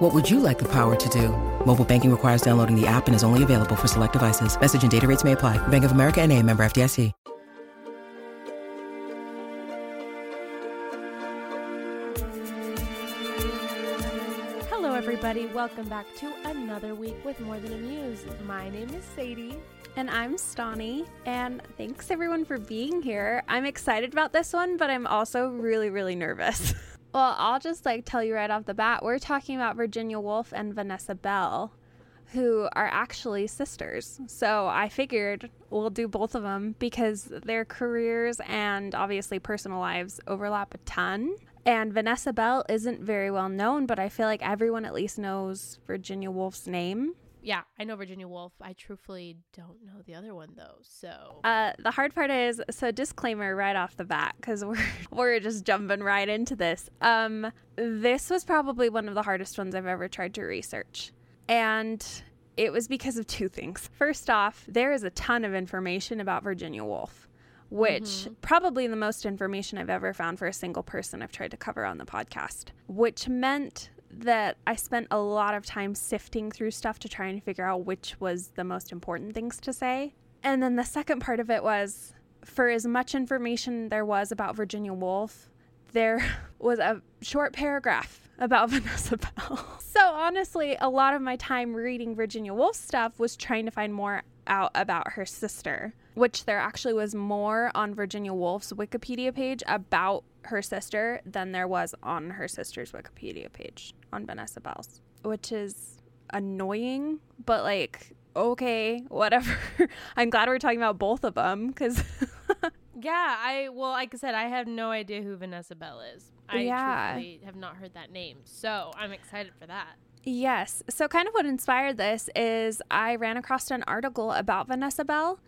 What would you like the power to do? Mobile banking requires downloading the app and is only available for select devices. Message and data rates may apply. Bank of America and a member FDIC. Hello, everybody. Welcome back to another week with More Than a Muse. My name is Sadie. And I'm Stani. And thanks everyone for being here. I'm excited about this one, but I'm also really, really nervous. well, I'll just like tell you right off the bat we're talking about Virginia Woolf and Vanessa Bell, who are actually sisters. So I figured we'll do both of them because their careers and obviously personal lives overlap a ton. And Vanessa Bell isn't very well known, but I feel like everyone at least knows Virginia Woolf's name. Yeah, I know Virginia Woolf. I truthfully don't know the other one though. So Uh, the hard part is so disclaimer right off the bat because we're we're just jumping right into this. Um, this was probably one of the hardest ones I've ever tried to research, and it was because of two things. First off, there is a ton of information about Virginia Woolf, which probably the most information I've ever found for a single person I've tried to cover on the podcast, which meant that I spent a lot of time sifting through stuff to try and figure out which was the most important things to say. And then the second part of it was for as much information there was about Virginia Woolf, there was a short paragraph about Vanessa Bell. So honestly, a lot of my time reading Virginia Woolf stuff was trying to find more out about her sister, which there actually was more on Virginia Woolf's Wikipedia page about her sister than there was on her sister's Wikipedia page on Vanessa Bell's, which is annoying, but like okay, whatever. I'm glad we're talking about both of them because yeah, I well, like I said, I have no idea who Vanessa Bell is. I Yeah. have not heard that name, so I'm excited for that. Yes. So, kind of what inspired this is I ran across an article about Vanessa Bell.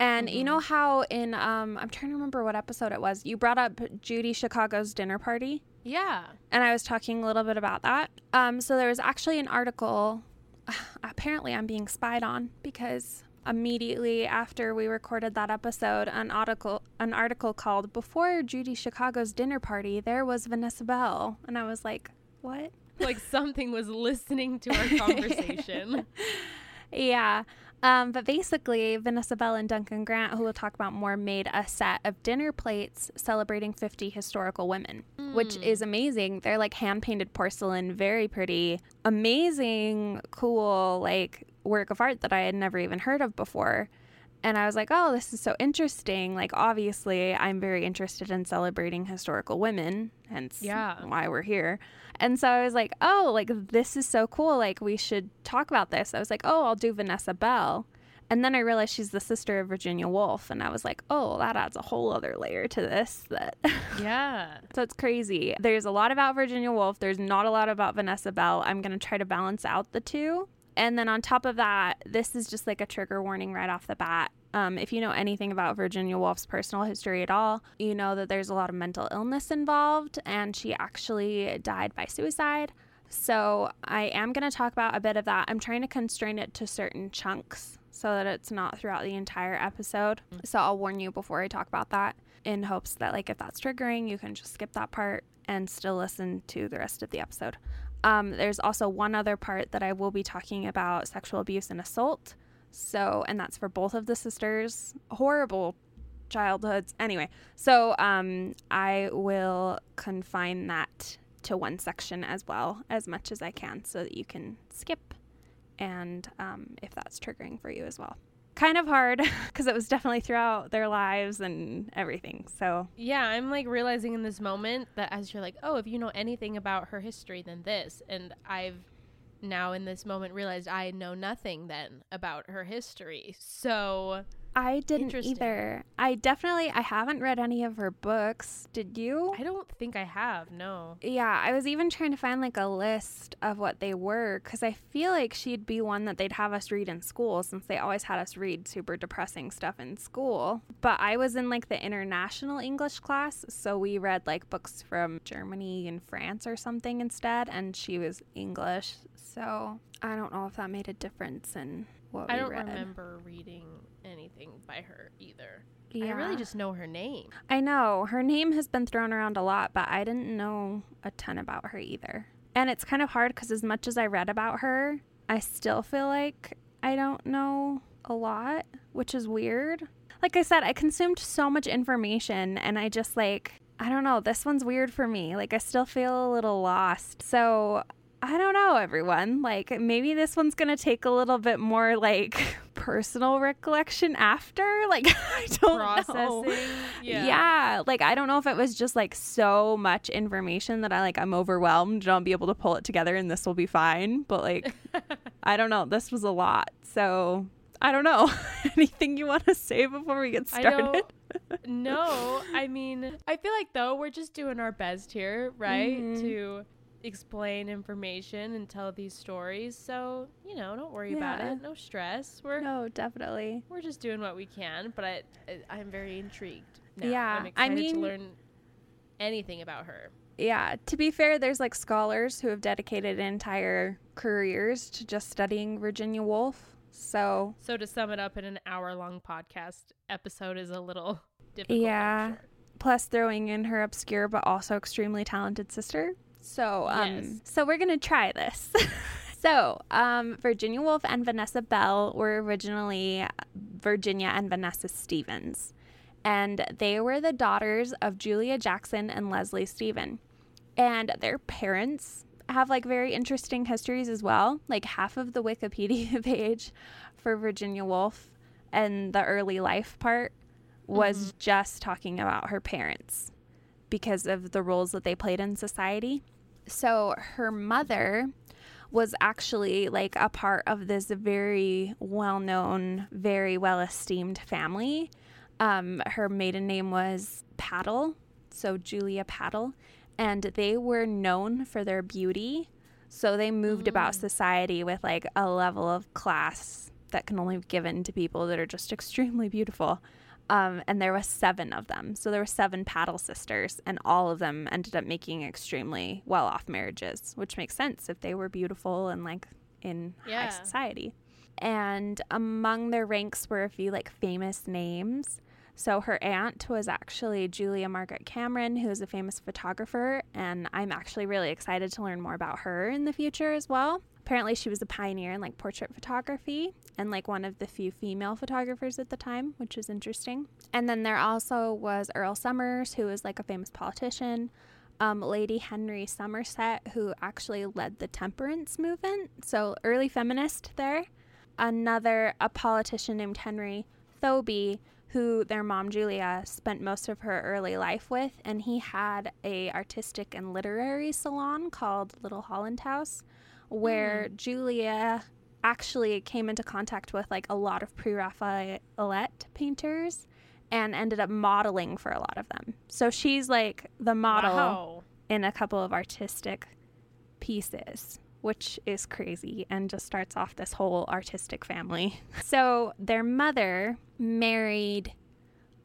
And you know how in, um, I'm trying to remember what episode it was, you brought up Judy Chicago's dinner party. Yeah. And I was talking a little bit about that. Um, so, there was actually an article. Apparently, I'm being spied on because immediately after we recorded that episode, an article, an article called "Before Judy Chicago's Dinner Party, There Was Vanessa Bell," and I was like, "What?" Like something was listening to our conversation. Yeah. Um, but basically, Vanessa Bell and Duncan Grant, who we'll talk about more, made a set of dinner plates celebrating 50 historical women, which is amazing. They're like hand painted porcelain, very pretty, amazing, cool, like work of art that I had never even heard of before. And I was like, oh, this is so interesting. Like, obviously, I'm very interested in celebrating historical women, hence Yeah. why we're here. And so I was like, oh, like, this is so cool. Like, we should talk about this. I was like, oh, I'll do Vanessa Bell. And then I realized she's the sister of Virginia Woolf. And I was like, oh, that adds a whole other layer to this. That yeah. So it's crazy. There's a lot about Virginia Woolf. There's not a lot about Vanessa Bell. I'm going to try to balance out the two. And then on top of that, this is just like a trigger warning right off the bat. Um, if you know anything about Virginia Woolf's personal history at all, you know that there's a lot of mental illness involved, and she actually died by suicide. So I am going to talk about a bit of that. I'm trying to constrain it to certain chunks so that it's not throughout the entire episode. So I'll warn you before I talk about that in hopes that like if that's triggering, you can just skip that part and still listen to the rest of the episode. Um, there's also one other part that I will be talking about sexual abuse and assault. So, and that's for both of the sisters. Horrible childhoods. Anyway, so um, I will confine that to one section as well, as much as I can, so that you can skip and um, if that's triggering for you as well. Kind of hard because it was definitely throughout their lives and everything. So, Yeah, I'm like realizing in this moment that as you're like, oh, if you know anything about her history, then this. And I've now in this moment realized I know nothing then about her history. So I didn't either. I definitely I haven't read any of her books. Did you? I don't think I have. No. Yeah, I was even trying to find like a list of what they were because I feel like she'd be one that they'd have us read in school since they always had us read super depressing stuff in school. But I was in like the international English class, so we read like books from Germany and France or something instead, and she was English. So I don't know if that made a difference in what I we don't read. remember reading anything by her either. Yeah. I really just know her name. I know her name has been thrown around a lot, but I didn't know a ton about her either. And it's kind of hard because as much as I read about her, I still feel like I don't know a lot, which is weird. Like I said, I consumed so much information and I just like, I don't know, this one's weird for me. Like I still feel a little lost. So I don't know, everyone. Like, maybe this one's going to take a little bit more, like, personal recollection after. Like, I don't know. Yeah. Yeah. Like, I don't know if it was just, like, so much information that I, like, I'm overwhelmed and I'll be able to pull it together and this will be fine. But, like, I don't know. This was a lot. So, I don't know. Anything you want to say before we get started? no, I mean, I feel like though we're just doing our best here, right? Mhm. To explain information and tell these stories. So, you know, don't worry about it. No stress. We're No, definitely. we're just doing what we can, but I, I I'm very intrigued. Now. Yeah, I'm I mean- to learn anything about her. Yeah, to be fair, there's like scholars who have dedicated entire careers to just studying Virginia Woolf. So, So to sum it up in an hour long podcast episode is a little difficult. Yeah. sure. plus throwing in her obscure but also extremely talented sister. So, um, Yes. so we're gonna try this. so, um, Virginia Woolf and Vanessa Bell were originally Virginia and Vanessa Stephens, and they were the daughters of Julia Jackson and Leslie Stephen, and their parents have like very interesting histories as well. Like half of the Wikipedia page for Virginia Woolf and the early life part was just talking about her parents because of the roles that they played in society. So her mother was actually like a part of this very well known, very well esteemed family. Um, her maiden name was Pattle, so Julia Pattle, and they were known for their beauty. So they moved about society with like a level of class that can only be given to people that are just extremely beautiful. Um, and there was seven of them. So there were seven Pattle sisters, and all of them ended up making extremely well off marriages, which makes sense if they were beautiful and like in Yeah. high society. And among their ranks were a few like famous names. So her aunt was actually Julia Margaret Cameron, who is a famous photographer, and I'm actually really excited to learn more about her in the future as well. Apparently, she was a pioneer in like portrait photography and like one of the few female photographers at the time, which is interesting. And then there also was Earl Somers, who was like a famous politician. Um, Lady Henry Somerset, who actually led the temperance movement, so early feminist there. Another, a politician named Henry Thoby, who their mom Julia spent most of her early life with, and he had a artistic and literary salon called Little Holland House, where mm. Julia actually came into contact with like a lot of pre-Raphaelite painters and ended up modeling for a lot of them. So she's like the model Wow. in a couple of artistic pieces, which is crazy and just starts off this whole artistic family. So their mother married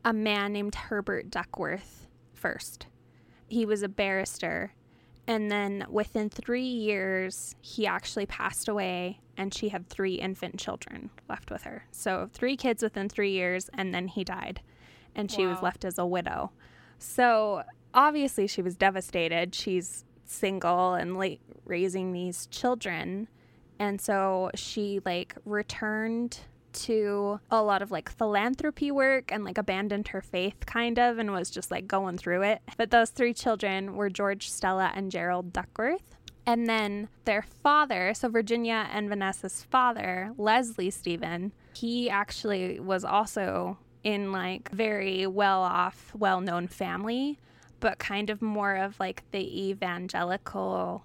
a man named Herbert Duckworth first. He was a barrister. And then within three years, he actually passed away, and she had three infant children left with her. So, three kids within three years, and then he died, and she was left as a widow. So, obviously, she was devastated. She's single and like raising these children. And so she like returned to a lot of like philanthropy work and like abandoned her faith kind of and was just like going through it. But those three children were George, Stella, and Gerald Duckworth. And then their father, so Virginia and Vanessa's father, Leslie Stephen, he actually was also in like very well off, well known family, but kind of more of like the evangelical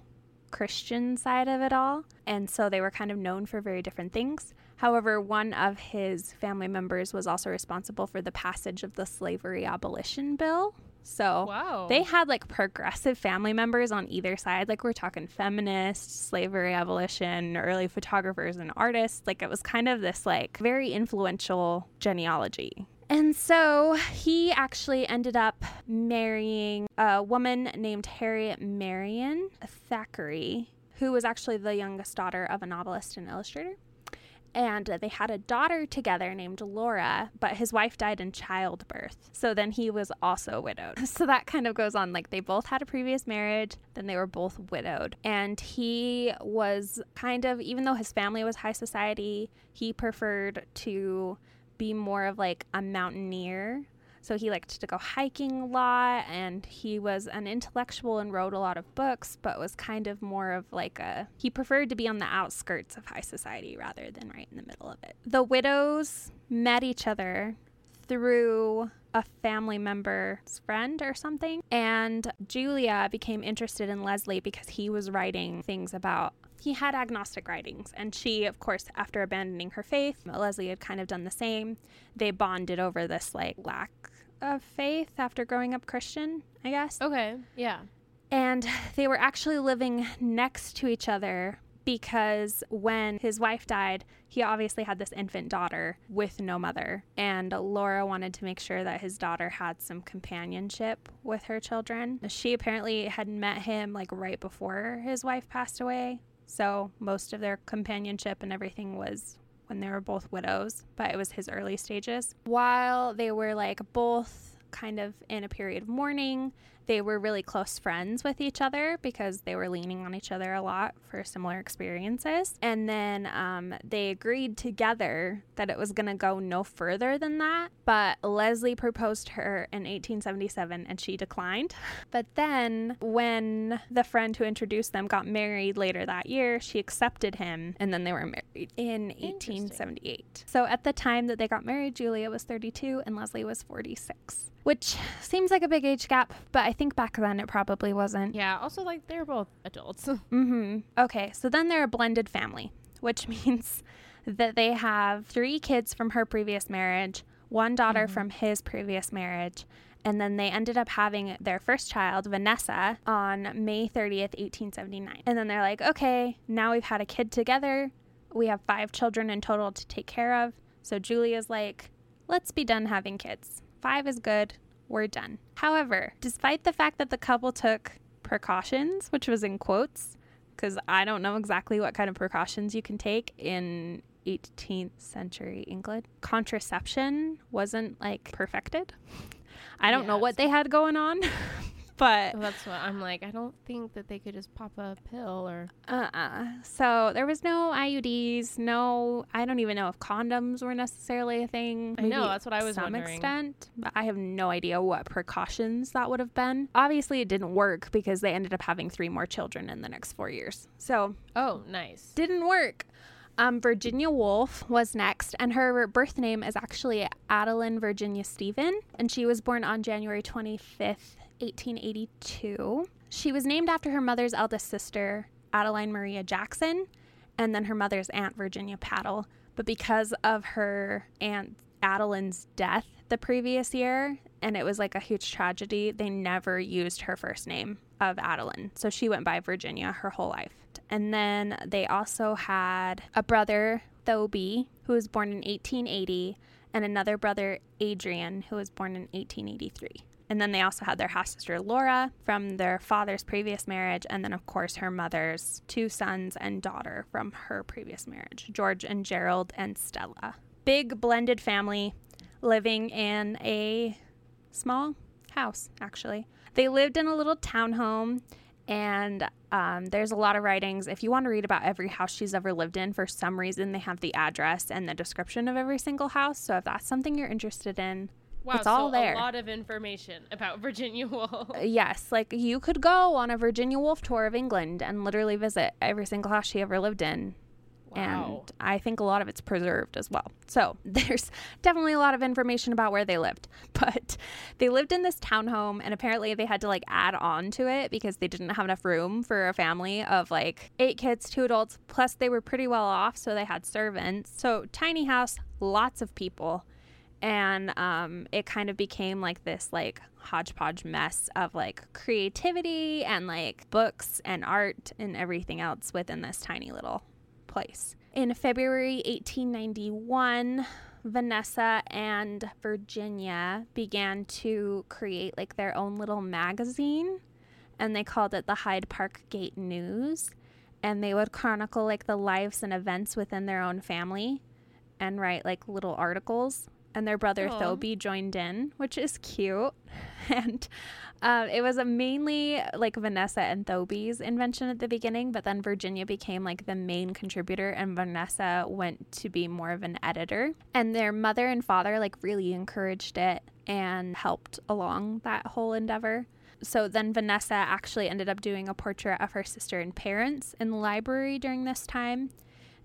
Christian side of it all. And so they were kind of known for very different things. However, one of his family members was also responsible for the passage of the slavery abolition bill. So Wow. they had like progressive family members on either side. Like we're talking feminists, slavery abolition, early photographers and artists. Like it was kind of this like very influential genealogy. And so he actually ended up marrying a woman named Harriet Marian Thackeray, who was actually the youngest daughter of a novelist and illustrator. And they had a daughter together named Laura, but his wife died in childbirth. So then he was also widowed. So that kind of goes on. Like they both had a previous marriage, then they were both widowed. And he was kind of, even though his family was high society, he preferred to be more of like a mountaineer. So he liked to go hiking a lot and he was an intellectual and wrote a lot of books, but was kind of more of like a he preferred to be on the outskirts of high society rather than right in the middle of it. The widows met each other through a family member's friend or something. And Julia became interested in Leslie because he was writing things about he had agnostic writings and she of course after abandoning her faith leslie had kind of done the same they bonded over this like lack of faith after growing up christian i guess Okay. Yeah. and they were actually living next to each other because when his wife died, he obviously had this infant daughter with no mother. And Laura wanted to make sure that his daughter had some companionship with her children. She apparently had met him like right before his wife passed away. So most of their companionship and everything was when they were both widows, but it was his early stages. While they were like both kind of in a period of mourning, they were really close friends with each other because they were leaning on each other a lot for similar experiences. And then um, they agreed together that it was going to go no further than that. But Leslie proposed to her in 1877 and she declined. But then when the friend who introduced them got married later that year, she accepted him and then they were married in 1878. So at the time that they got married, Julia was 32 and Leslie was 46 which seems like a big age gap, but I think back then it probably wasn't. Yeah. Also, like they're both adults. Mm-hmm. Okay, so then they're a blended family, which means that they have three kids from her previous marriage, one daughter from his previous marriage, and then they ended up having their first child, Vanessa, on May 30th, 1879. And then they're like, okay, now we've had a kid together. We have five children in total to take care of. So Julia's like, let's be done having kids. Five is good. We're done. However, despite the fact that the couple took precautions, which was in quotes, because I don't know exactly what kind of precautions you can take in 18th century England, contraception wasn't like perfected. I don't know what they had going on, but That's what I'm like. I don't think that they could just pop a pill or. Uh-uh. So there was no IUDs, no I don't even know if condoms were necessarily a thing. I know, that's what I was some wondering. extent, but I have no idea what precautions that would have been. Obviously it didn't work because they ended up having three more children in the next 4 years. So, Oh, nice. didn't work. Um, Virginia Woolf was next, and her birth name is actually Adeline Virginia Stephen, and she was born on January 25th, 1882. She was named after her mother's eldest sister, Adeline Maria Jackson, and then her mother's aunt, Virginia Pattle. But because of her aunt Adeline's death the previous year, and it was like a huge tragedy, they never used her first name of Adeline. So she went by Virginia her whole life. And then they also had a brother, Thoby, who was born in 1880, and another brother, Adrian, who was born in 1883. And then they also had their half sister, Laura, from their father's previous marriage. And then, of course, her mother's two sons and daughter from her previous marriage, George and Gerald and Stella. Big blended family living in a small house, actually. They lived in a little townhome, and um, there's a lot of writings. If you want to read about every house she's ever lived in, for some reason, they have the address and the description of every single house. So if that's something you're interested in, Wow, It's all so there. A lot of information about Virginia Woolf. yes, like you could go on a Virginia Woolf tour of England and literally visit every single house she ever lived in Wow. And I think a lot of it's preserved as well. So there's definitely a lot of information about where they lived. But they lived in this townhome, and apparently they had to like add on to it because they didn't have enough room for a family of like eight kids, two adults. Plus, they were pretty well off, so they had servants. So, tiny house, lots of people and um, it kind of became like this like hodgepodge mess of like creativity and like books and art and everything else within this tiny little place. In February 1891, Vanessa and Virginia began to create like their own little magazine and they called it the Hyde Park Gate News and they would chronicle like the lives and events within their own family and write like little articles and their brother Aww. Thoby joined in, which is cute. And um, it was a mainly like Vanessa and Thoby's invention at the beginning, but then Virginia became like the main contributor, and Vanessa went to be more of an editor. And their mother and father like really encouraged it and helped along that whole endeavor. So then Vanessa actually ended up doing a portrait of her sister and parents in the library during this time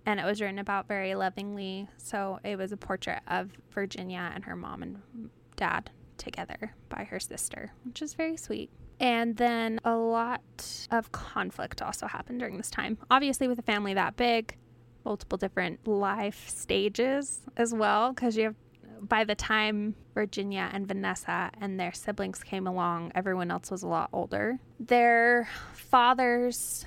and it was written about very lovingly. So it was a portrait of Virginia and her mom and dad together by her sister, which is very sweet. And then a lot of conflict also happened during this time. Obviously, with a family that big, multiple different life stages as well, because you have by the time Virginia and Vanessa and their siblings came along, everyone else was a lot older. Their fathers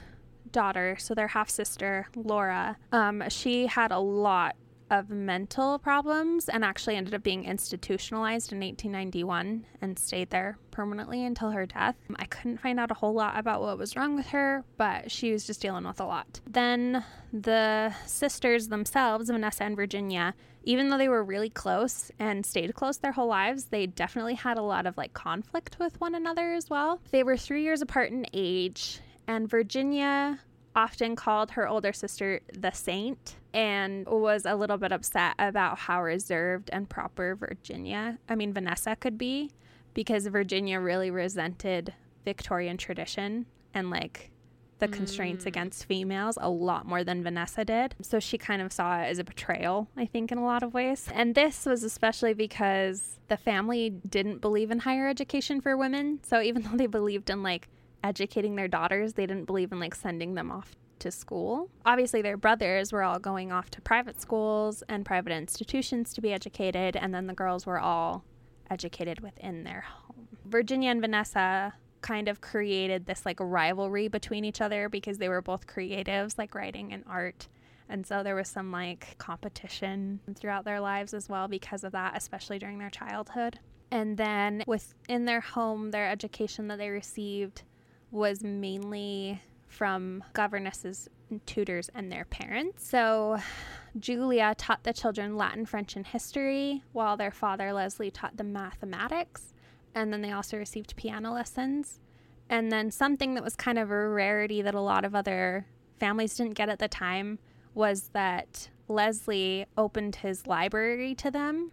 daughter, so their half sister, Laura, um, she had a lot of mental problems and actually ended up being institutionalized in 1891 and stayed there permanently until her death. I couldn't find out a whole lot about what was wrong with her, but she was just dealing with a lot. Then the sisters themselves, Vanessa and Virginia, even though they were really close and stayed close their whole lives, they definitely had a lot of like conflict with one another as well. They were three years apart in age and Virginia often called her older sister the saint and was a little bit upset about how reserved and proper Virginia, I mean, Vanessa could be because Virginia really resented Victorian tradition and like the mm. constraints against females a lot more than Vanessa did. So she kind of saw it as a betrayal, I think, in a lot of ways. And this was especially because the family didn't believe in higher education for women. So even though they believed in like educating their daughters. They didn't believe in like sending them off to school. Obviously, their brothers were all going off to private schools and private institutions to be educated, and then the girls were all educated within their home. Virginia and Vanessa kind of created this like rivalry between each other because they were both creatives, like writing and art. And so there was some like competition throughout their lives as well because of that, especially during their childhood. And then within their home, their education that they received was mainly from governesses and tutors and their parents. So Julia taught the children Latin, French, and history, while their father, Leslie, taught them mathematics. And then they also received piano lessons. And then something that was kind of a rarity that a lot of other families didn't get at the time was that Leslie opened his library to them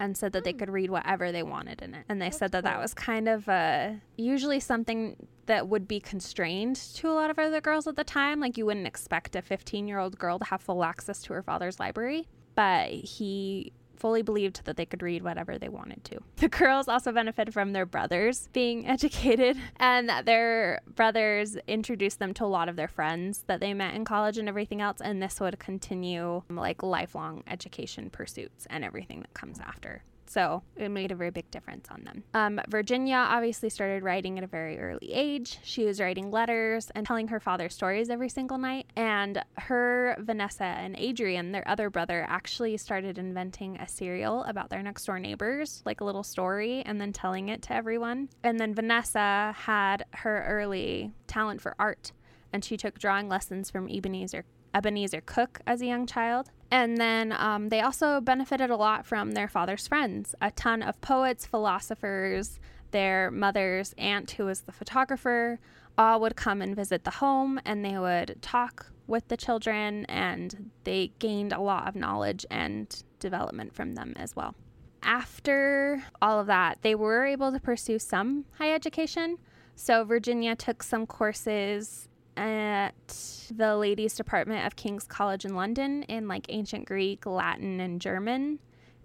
and said that they hmm. could read whatever they wanted in it. And they That's said that cool. that was kind of a usually something that would be constrained to a lot of other girls at the time. Like you wouldn't expect a 15 year old girl to have full access to her father's library. But he fully believed that they could read whatever they wanted to. The girls also benefited from their brothers being educated, and that their brothers introduced them to a lot of their friends that they met in college and everything else. And this would continue like lifelong education pursuits and everything that comes after. So it made a very big difference on them. Um, Virginia obviously started writing at a very early age. She was writing letters and telling her father stories every single night. And her, Vanessa, and Adrian, their other brother, actually started inventing a serial about their next door neighbors, like a little story, and then telling it to everyone. And then Vanessa had her early talent for art and she took drawing lessons from Ebenezer Ebenezer Cooke as a young child. And then um, they also benefited a lot from their father's friends. A ton of poets, philosophers, their mother's aunt, who was the photographer, all would come and visit the home and they would talk with the children and they gained a lot of knowledge and development from them as well. After all of that, they were able to pursue some high education. So Virginia took some courses at the ladies' department of King's College in London in like ancient Greek, Latin, and German,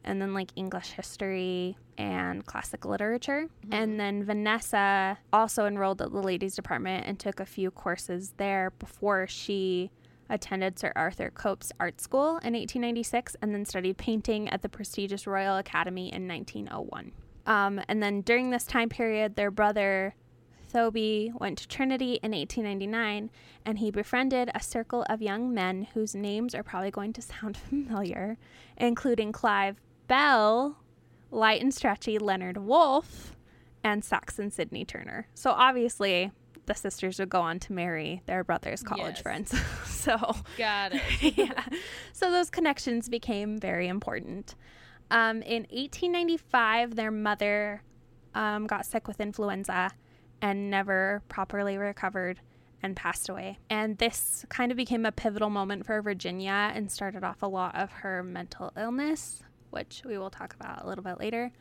and then like English history and classic literature. Mm-hmm. And then Vanessa also enrolled at the ladies' department and took a few courses there before she attended Sir Arthur Cope's art school in 1896 and then studied painting at the prestigious Royal Academy in 1901. Um, and then during this time period, their brother Thoby went to Trinity in 1899 and he befriended a circle of young men whose names are probably going to sound familiar, including Clive Bell, Lytton Strachey Leonard Woolf, and Saxon Sydney Turner. So obviously, the sisters would go on to marry their brother's college yes. friends. so got it. yeah. So those connections became very important. Um, in 1895, their mother um, got sick with influenza and never properly recovered and passed away. And this kind of became a pivotal moment for Virginia and started off a lot of her mental illness, which we will talk about a little bit later.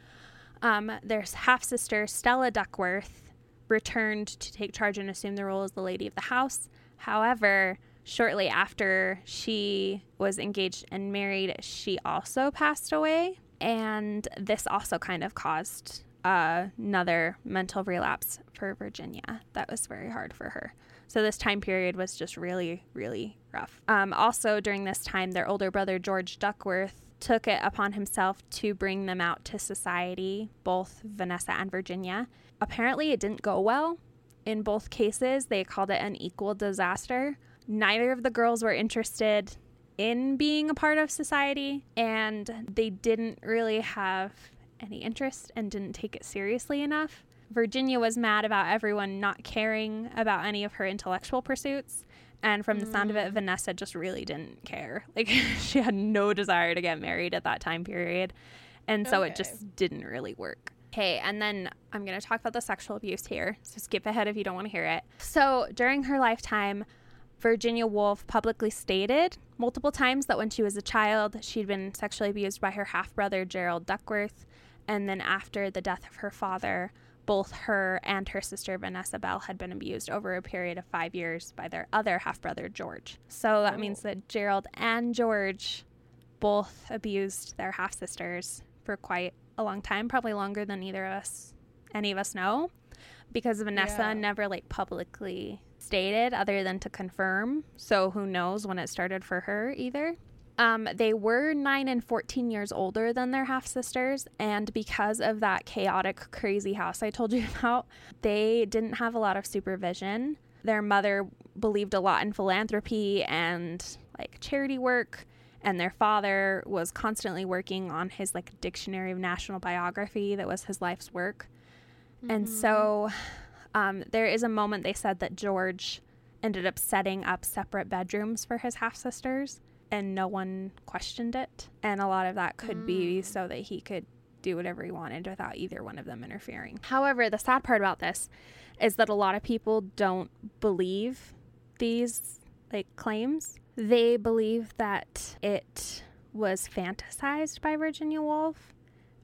Um, their half sister, Stella Duckworth, returned to take charge and assume the role as the lady of the house. However, shortly after she was engaged and married, she also passed away. And this also kind of caused uh, another mental relapse for Virginia. That was very hard for her. So this time period was just really, really rough. Um, also, during this time, their older brother, George Duckworth, took it upon himself to bring them out to society, both Vanessa and Virginia. Apparently, it didn't go well. In both cases, they called it an equal disaster. Neither of the girls were interested in being a part of society, and they didn't really have any interest and didn't take it seriously enough. Virginia was mad about everyone not caring about any of her intellectual pursuits. And from the sound of it, mm. Vanessa just really didn't care. Like, she had no desire to get married at that time period. And so okay. it just didn't really work. Okay, and then I'm going to talk about the sexual abuse here. So skip ahead if you don't want to hear it. So during her lifetime, Virginia Woolf publicly stated multiple times that when she was a child, she'd been sexually abused by her half brother, Gerald Duckworth. And then after the death of her father, both her and her sister Vanessa Bell had been abused over a period of five years by their other half brother, George. So that oh. means that Gerald and George both abused their half sisters for quite a long time, probably longer than either of us, any of us know, because Vanessa yeah. never like publicly stated other than to confirm. So who knows when it started for her either. Um, they were 9 and 14 years older than their half sisters, and because of that chaotic, crazy house I told you about, they didn't have a lot of supervision. Their mother believed a lot in philanthropy and like charity work, and their father was constantly working on his like dictionary of national biography that was his life's work. Mm-hmm. And so um, there is a moment they said that George ended up setting up separate bedrooms for his half sisters and no one questioned it. And a lot of that could mm. be so that he could do whatever he wanted without either one of them interfering. However, the sad part about this is that a lot of people don't believe these like claims. They believe that it was fantasized by Virginia Woolf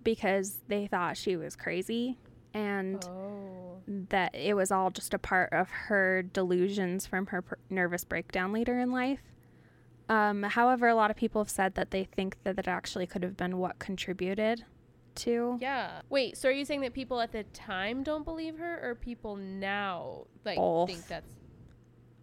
because they thought she was crazy and oh. that it was all just a part of her delusions from her nervous breakdown later in life. Um, however, a lot of people have said that they think that it actually could have been what contributed to. Yeah. Wait, so are you saying that people at the time don't believe her or people now like Both. think that's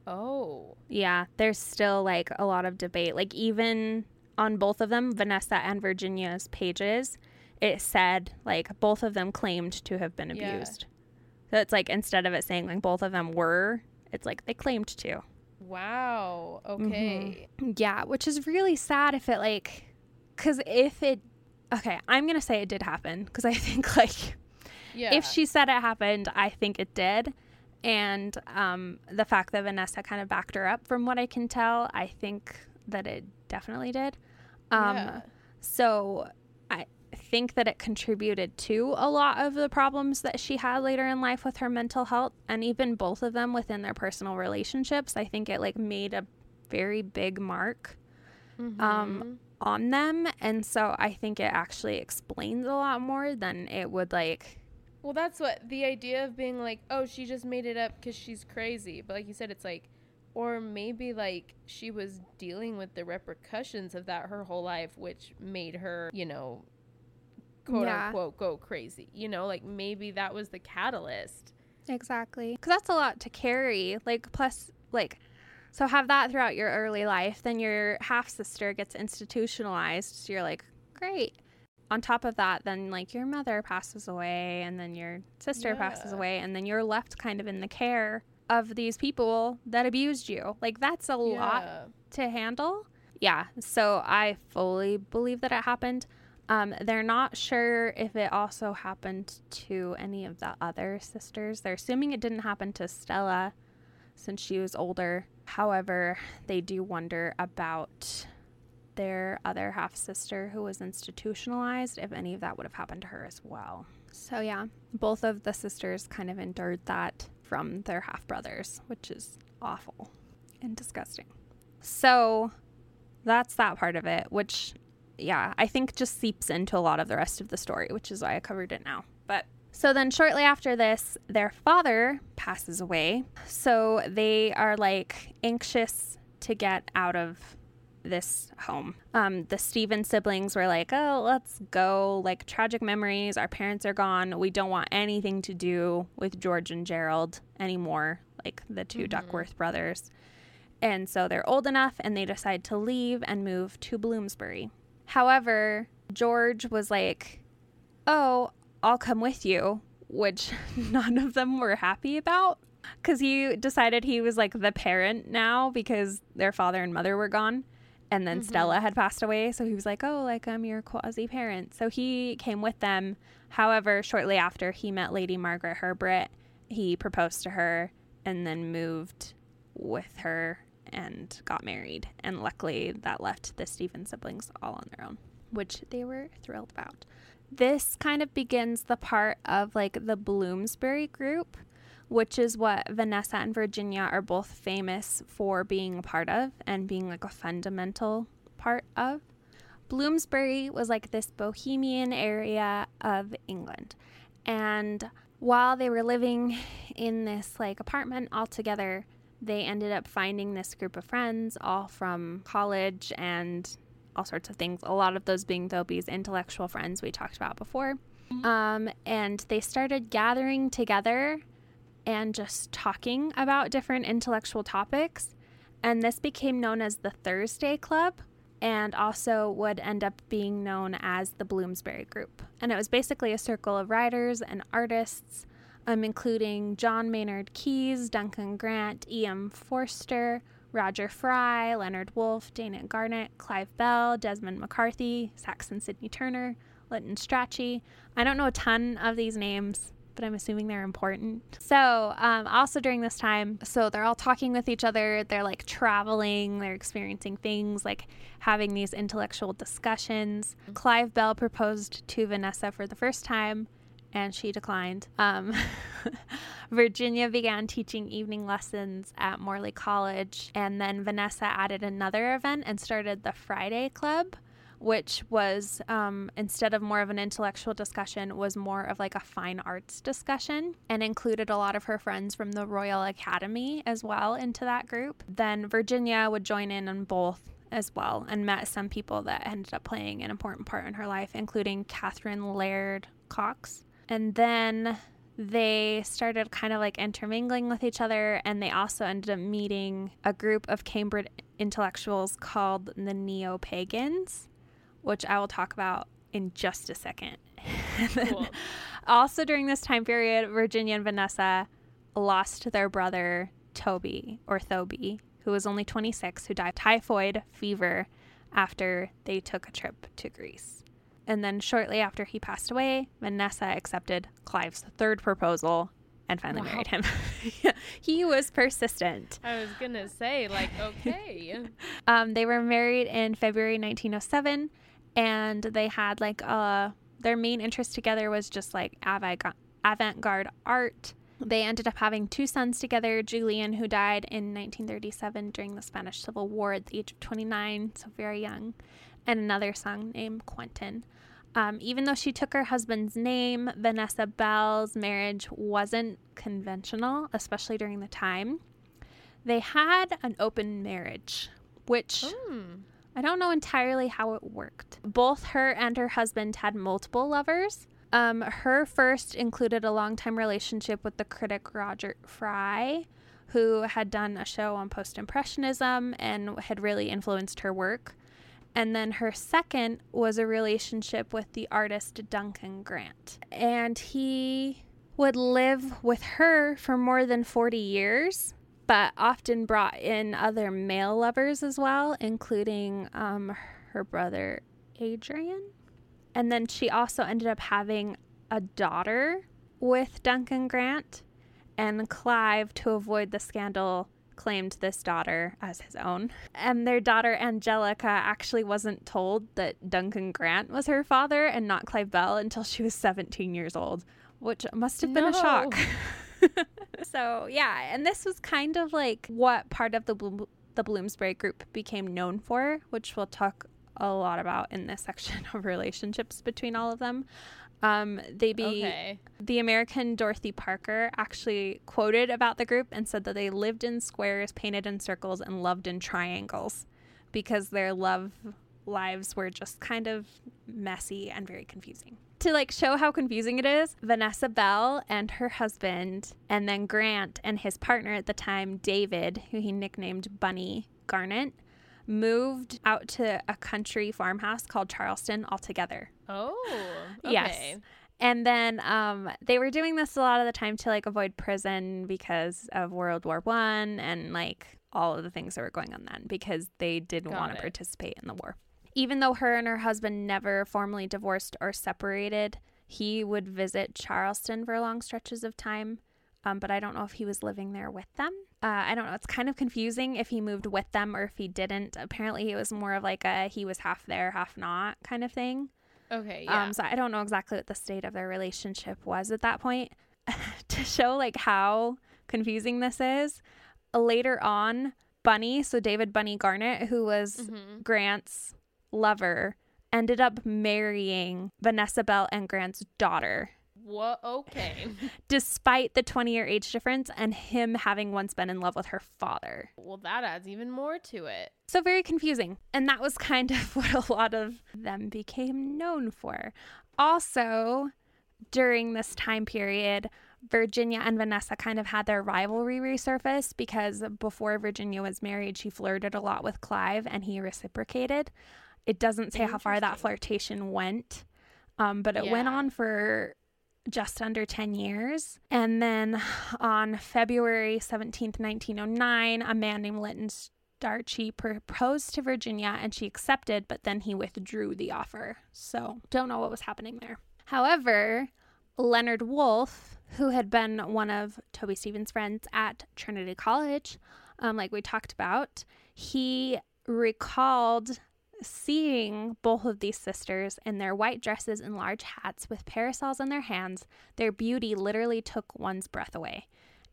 Oh. Yeah, there's still like a lot of debate. Like even on both of them, Vanessa and Virginia's pages, it said like both of them claimed to have been abused. Yeah. So it's like instead of it saying like both of them were, it's like they claimed to. Wow. Okay. Mm-hmm. Yeah, which is really sad if it like cuz if it okay, I'm going to say it did happen cuz I think like yeah. if she said it happened, I think it did. And um, the fact that Vanessa kind of backed her up from what I can tell, I think that it definitely did. Um, yeah. So think that it contributed to a lot of the problems that she had later in life with her mental health and even both of them within their personal relationships. I think it like made a very big mark um, mm-hmm. um, on them. And so I think it actually explains a lot more than it would like. Well, that's what the idea of being like, oh, she just made it up because she's crazy. But like you said, it's like or maybe like she was dealing with the repercussions of that her whole life, which made her, you know, quote Yeah. unquote go crazy. You know, like maybe that was the catalyst. Exactly. Because that's a lot to carry. Like, plus, like, so have that throughout your early life. Then your half sister gets institutionalized. So you're like, great. On top of that, then like your mother passes away, and then your sister passes away, and then you're left kind of in the care of these people that abused you. Like, that's a lot to handle. Yeah, so I fully believe that it happened. Um, they're not sure if it also happened to any of the other sisters. They're assuming it didn't happen to Stella since she was older. However, they do wonder about their other half sister who was institutionalized, if any of that would have happened to her as well. So, yeah, both of the sisters kind of endured that from their half brothers, which is awful and disgusting. So that's that part of it, which, yeah, I think just seeps into a lot of the rest of the story, which is why I covered it now. But so then shortly after this, their father passes away. So they are like anxious to get out of this home. Um, the Stephen siblings were like, oh, let's go. Like, tragic memories. Our parents are gone. We don't want anything to do with George and Gerald anymore, like the 2 Duckworth brothers. And so they're old enough and they decide to leave and move to Bloomsbury. However, George was like, oh, I'll come with you, which none of them were happy about because he decided he was like the parent now because their father and mother were gone. And then mm-hmm. Stella had passed away. So he was like, oh, like I'm your quasi parent. So he came with them. However, shortly after he met Lady Margaret Herbert, he proposed to her and then moved with her and got married. And luckily, that left the Stephen siblings all on their own, which they were thrilled about. This kind of begins the part of like the Bloomsbury group, which is what Vanessa and Virginia are both famous for being a part of and being like a fundamental part of. Bloomsbury was like this bohemian area of England. And while they were living in this like apartment all together, they ended up finding this group of friends all from college and all sorts of things. A lot of those being Thoby's intellectual friends we talked about before. Um, and they started gathering together and just talking about different intellectual topics. And this became known as the Thursday Club and also would end up being known as the Bloomsbury Group. And it was basically a circle of writers and artists, um, including John Maynard Keynes, Duncan Grant, E.M. Forster, Roger Fry, Leonard Woolf, Dana Garnett, Clive Bell, Desmond MacCarthy, Saxon Sydney Turner, Lytton Strachey. I don't know a ton of these names, but I'm assuming they're important. So, um, also during this time, so they're all talking with each other. They're like traveling, they're experiencing things, like having these intellectual discussions. Clive Bell proposed to Vanessa for the first time, and she declined. Um, Virginia began teaching evening lessons at Morley College, and then Vanessa added another event and started the Friday Club which was um, instead of more of an intellectual discussion was more of like a fine arts discussion and included a lot of her friends from the royal academy as well into that group then virginia would join in on both as well and met some people that ended up playing an important part in her life including Katherine Laird Cox and then they started kind of like intermingling with each other and they also ended up meeting a group of cambridge intellectuals called the neo-pagans which I will talk about in just a second. Cool. also, during this time period, Virginia and Vanessa lost their brother, Toby, or Thoby, who was only 26, who died of typhoid fever after they took a trip to Greece. And then, shortly after he passed away, Vanessa accepted Clive's third proposal and finally Wow. married him. he was persistent. I was gonna say, like, okay. Um, they were married in February 1907, and they had like uh their main interest together was just like avant-garde art. They ended up having two sons together, Julian, who died in 1937 during the Spanish Civil War at the age of 29, so very young, and another song named Quentin. Um, even though she took her husband's name, Vanessa Bell's marriage wasn't conventional, especially during the time. They had an open marriage, which Hmm. I don't know entirely how it worked. Both her and her husband had multiple lovers. Um, her first included a long-time relationship with the critic Roger Fry, who had done a show on post impressionism and had really influenced her work. And then her second was a relationship with the artist Duncan Grant. And he would live with her for more than 40 years, but often brought in other male lovers as well, including um, her brother Adrian. And then she also ended up having a daughter with Duncan Grant, and Clive, to avoid the scandal, claimed this daughter as his own. And their daughter Angelica actually wasn't told that Duncan Grant was her father and not Clive Bell until she was 17 years old, which must have been a shock. so, yeah, and this was kind of like what part of the Blo- the Bloomsbury group became known for, which we'll talk a lot about in this section of relationships between all of them. Um, they be Okay. the American Dorothy Parker actually quoted about the group and said that they lived in squares, painted in circles, and loved in triangles because their love lives were just kind of messy and very confusing. To like show how confusing it is, Vanessa Bell and her husband, and then Grant and his partner at the time, David, who he nicknamed Bunny Garnett, moved out to a country farmhouse called Charleston altogether. Oh. Okay. Yes. And then um, they were doing this a lot of the time to like avoid prison because of World War One and like all of the things that were going on then because they didn't want to participate in the war. Even though her and her husband never formally divorced or separated, he would visit Charleston for long stretches of time. Um, but I don't know if he was living there with them. Uh, I don't know. It's kind of confusing if he moved with them or if he didn't. Apparently, it was more of like a he was half there, half not kind of thing. Okay. Yeah. Um, so I don't know exactly what the state of their relationship was at that point. to show like how confusing this is, later on, Bunny, so David Bunny Garnett, who was Mhm. Grant's lover, ended up marrying Vanessa Bell and Grant's daughter, What? Okay. despite the 20 year age difference and him having once been in love with her father. well, that adds even more to it. So very confusing. And that was kind of what a lot of them became known for. Also, during this time period, Virginia and Vanessa kind of had their rivalry resurface because before Virginia was married, she flirted a lot with Clive and he reciprocated. It doesn't say how far that flirtation went, um, but it went on for just under 10 years. And then on February 17th, 1909, a man named Lytton Strachey proposed to Virginia and she accepted, but then he withdrew the offer. So, don't know what was happening there. However, Leonard Woolf, who had been one of Toby Stephens' friends at Trinity College, um, like we talked about, he recalled seeing both of these sisters in their white dresses and large hats with parasols in their hands. Their beauty literally took one's breath away,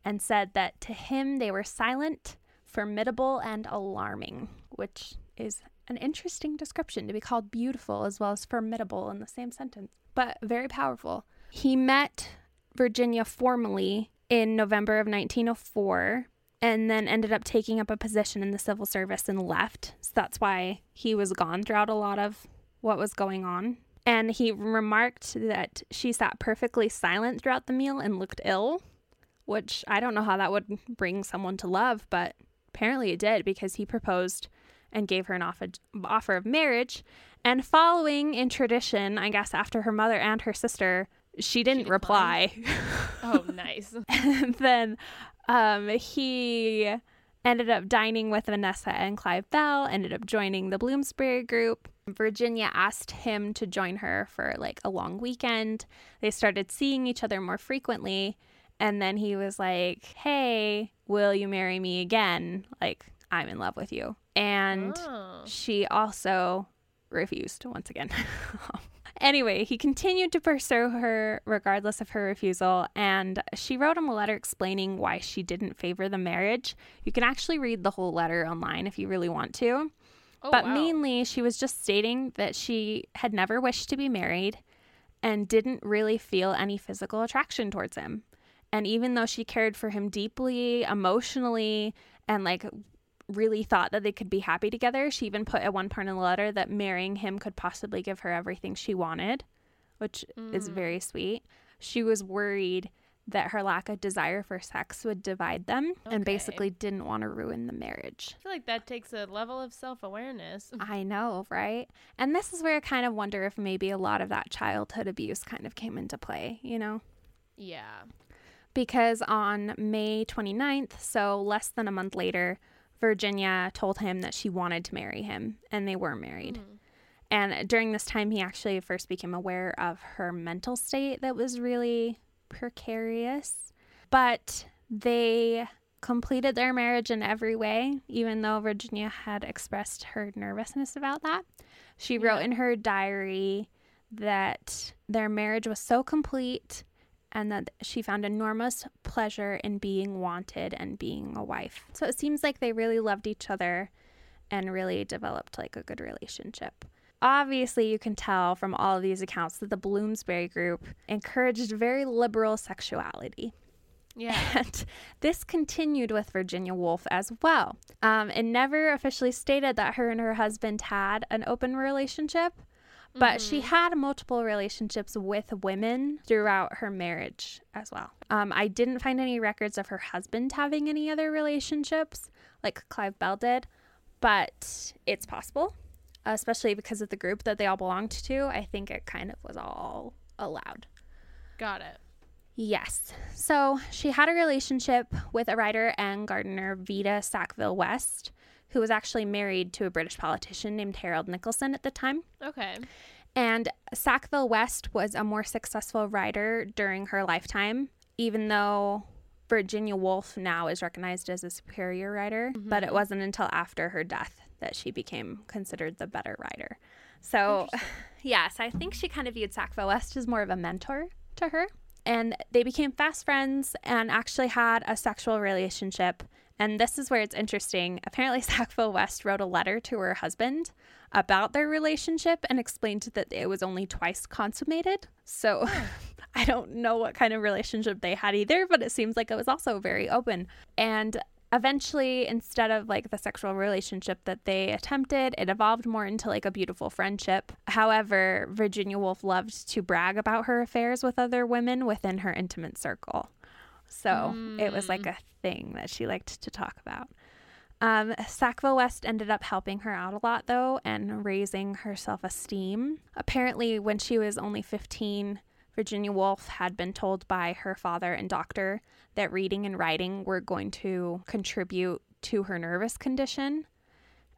and said that to him they were silent, formidable, and alarming, which is an interesting description to be called beautiful as well as formidable in the same sentence, but very powerful. He met Virginia formally in November of 1904 and then ended up taking up a position in the civil service and left. So that's why he was gone throughout a lot of what was going on. And he remarked that she sat perfectly silent throughout the meal and looked ill, which I don't know how that would bring someone to love, but apparently it did because he proposed and gave her an offer, of marriage. And following in tradition, I guess after her mother and her sister, she didn't reply. Oh, nice. and then um, he ended up dining with Vanessa and Clive Bell, ended up joining the Bloomsbury group. Virginia asked him to join her for like a long weekend. They started seeing each other more frequently. And then he was like, Hey, will you marry me again? Like, I'm in love with you. And Oh. she also refused once again. anyway, he continued to pursue her regardless of her refusal, and she wrote him a letter explaining why she didn't favor the marriage. You can actually read the whole letter online if you really want to. Oh, but wow. mainly, she was just stating that she had never wished to be married and didn't really feel any physical attraction towards him. And even though she cared for him deeply, emotionally, and like really thought that they could be happy together. She even put at one point in the letter that marrying him could possibly give her everything she wanted, which mm. is very sweet. She was worried that her lack of desire for sex would divide them okay. and basically didn't want to ruin the marriage. I feel like that takes a level of self awareness. I know, right? And this is where I kind of wonder if maybe a lot of that childhood abuse kind of came into play, you know? Yeah. Because on May 29th, so less than a month later, Virginia told him that she wanted to marry him, and they were married. Mm. And during this time, he actually first became aware of her mental state that was really precarious. But they completed their marriage in every way, even though Virginia had expressed her nervousness about that. She yeah. wrote in her diary that their marriage was so complete and that she found enormous pleasure in being wanted and being a wife. So it seems like they really loved each other and really developed like a good relationship. Obviously, you can tell from all of these accounts that the Bloomsbury group encouraged very liberal sexuality. Yeah. And this continued with Virginia Woolf as well. Um, it never officially stated that her and her husband had an open relationship, but mm-hmm. she had multiple relationships with women throughout her marriage as well. Um, I didn't find any records of her husband having any other relationships like Clive Bell did, but it's possible, especially because of the group that they all belonged to. I think it kind of was all allowed. Got it. Yes. So she had a relationship with a writer and gardener, Vita Sackville West who was actually married to a British politician named Harold Nicolson at the time. Okay. And Sackville West was a more successful writer during her lifetime, even though Virginia Woolf now is recognized as a superior writer, mm-hmm. but it wasn't until after her death that she became considered the better writer. So, yes, I think she kind of viewed Sackville West as more of a mentor to her. And they became fast friends and actually had a sexual relationship and this is where it's interesting. Apparently, Sackville West wrote a letter to her husband about their relationship and explained that it was only twice consummated. So I don't know what kind of relationship they had either, but it seems like it was also very open. And eventually, instead of like the sexual relationship that they attempted, it evolved more into like a beautiful friendship. However, Virginia Woolf loved to brag about her affairs with other women within her intimate circle. So mm. it was like mm. a thing that she liked to talk about. Um, Sackville West ended up helping her out a lot, though, and raising her self esteem. Apparently, when she was only 15, Virginia Woolf had been told by her father and doctor that reading and writing were going to contribute to her nervous condition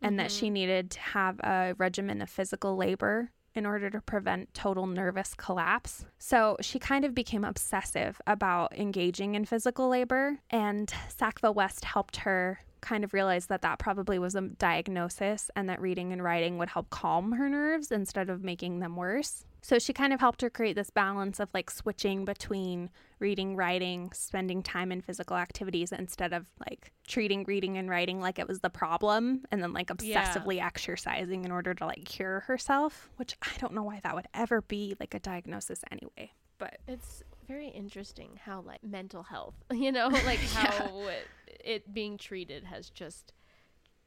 and mm-hmm. that she mm-hmm. needed to have a regimen of physical labor in order to prevent total nervous collapse. So she kind of became obsessive about engaging in physical labor, and Sackville West helped her kind of realize that that probably was a diagnosis and that reading and writing would help calm her nerves instead of making them worse. So she kind of helped her create this balance of like switching between reading, writing, spending time in physical activities instead of like treating reading and writing like it was the problem and then like obsessively yeah. exercising in order to like cure herself, which I don't know why that would ever be like a diagnosis anyway. But it's very interesting how like mental health, you know, like how yeah. it, it being treated has just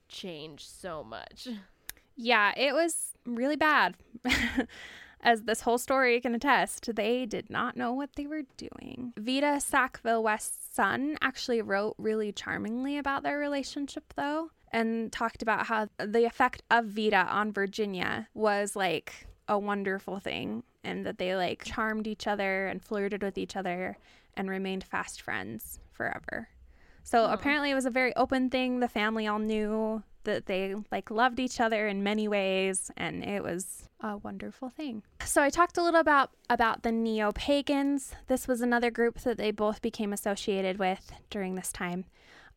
changed so much. Yeah, it was really bad. As this whole story can attest, they did not know what they were doing. Vita Sackville West's son actually wrote really charmingly about their relationship, though, and talked about how the effect of Vita on Virginia was like a wonderful thing and that they like charmed each other and flirted with each other and remained fast friends forever. So oh. apparently it was a very open thing. The family all knew that they like loved each other in many ways and it was a wonderful thing. So I talked a little about about the neo-pagans. This was another group that they both became associated with during this time.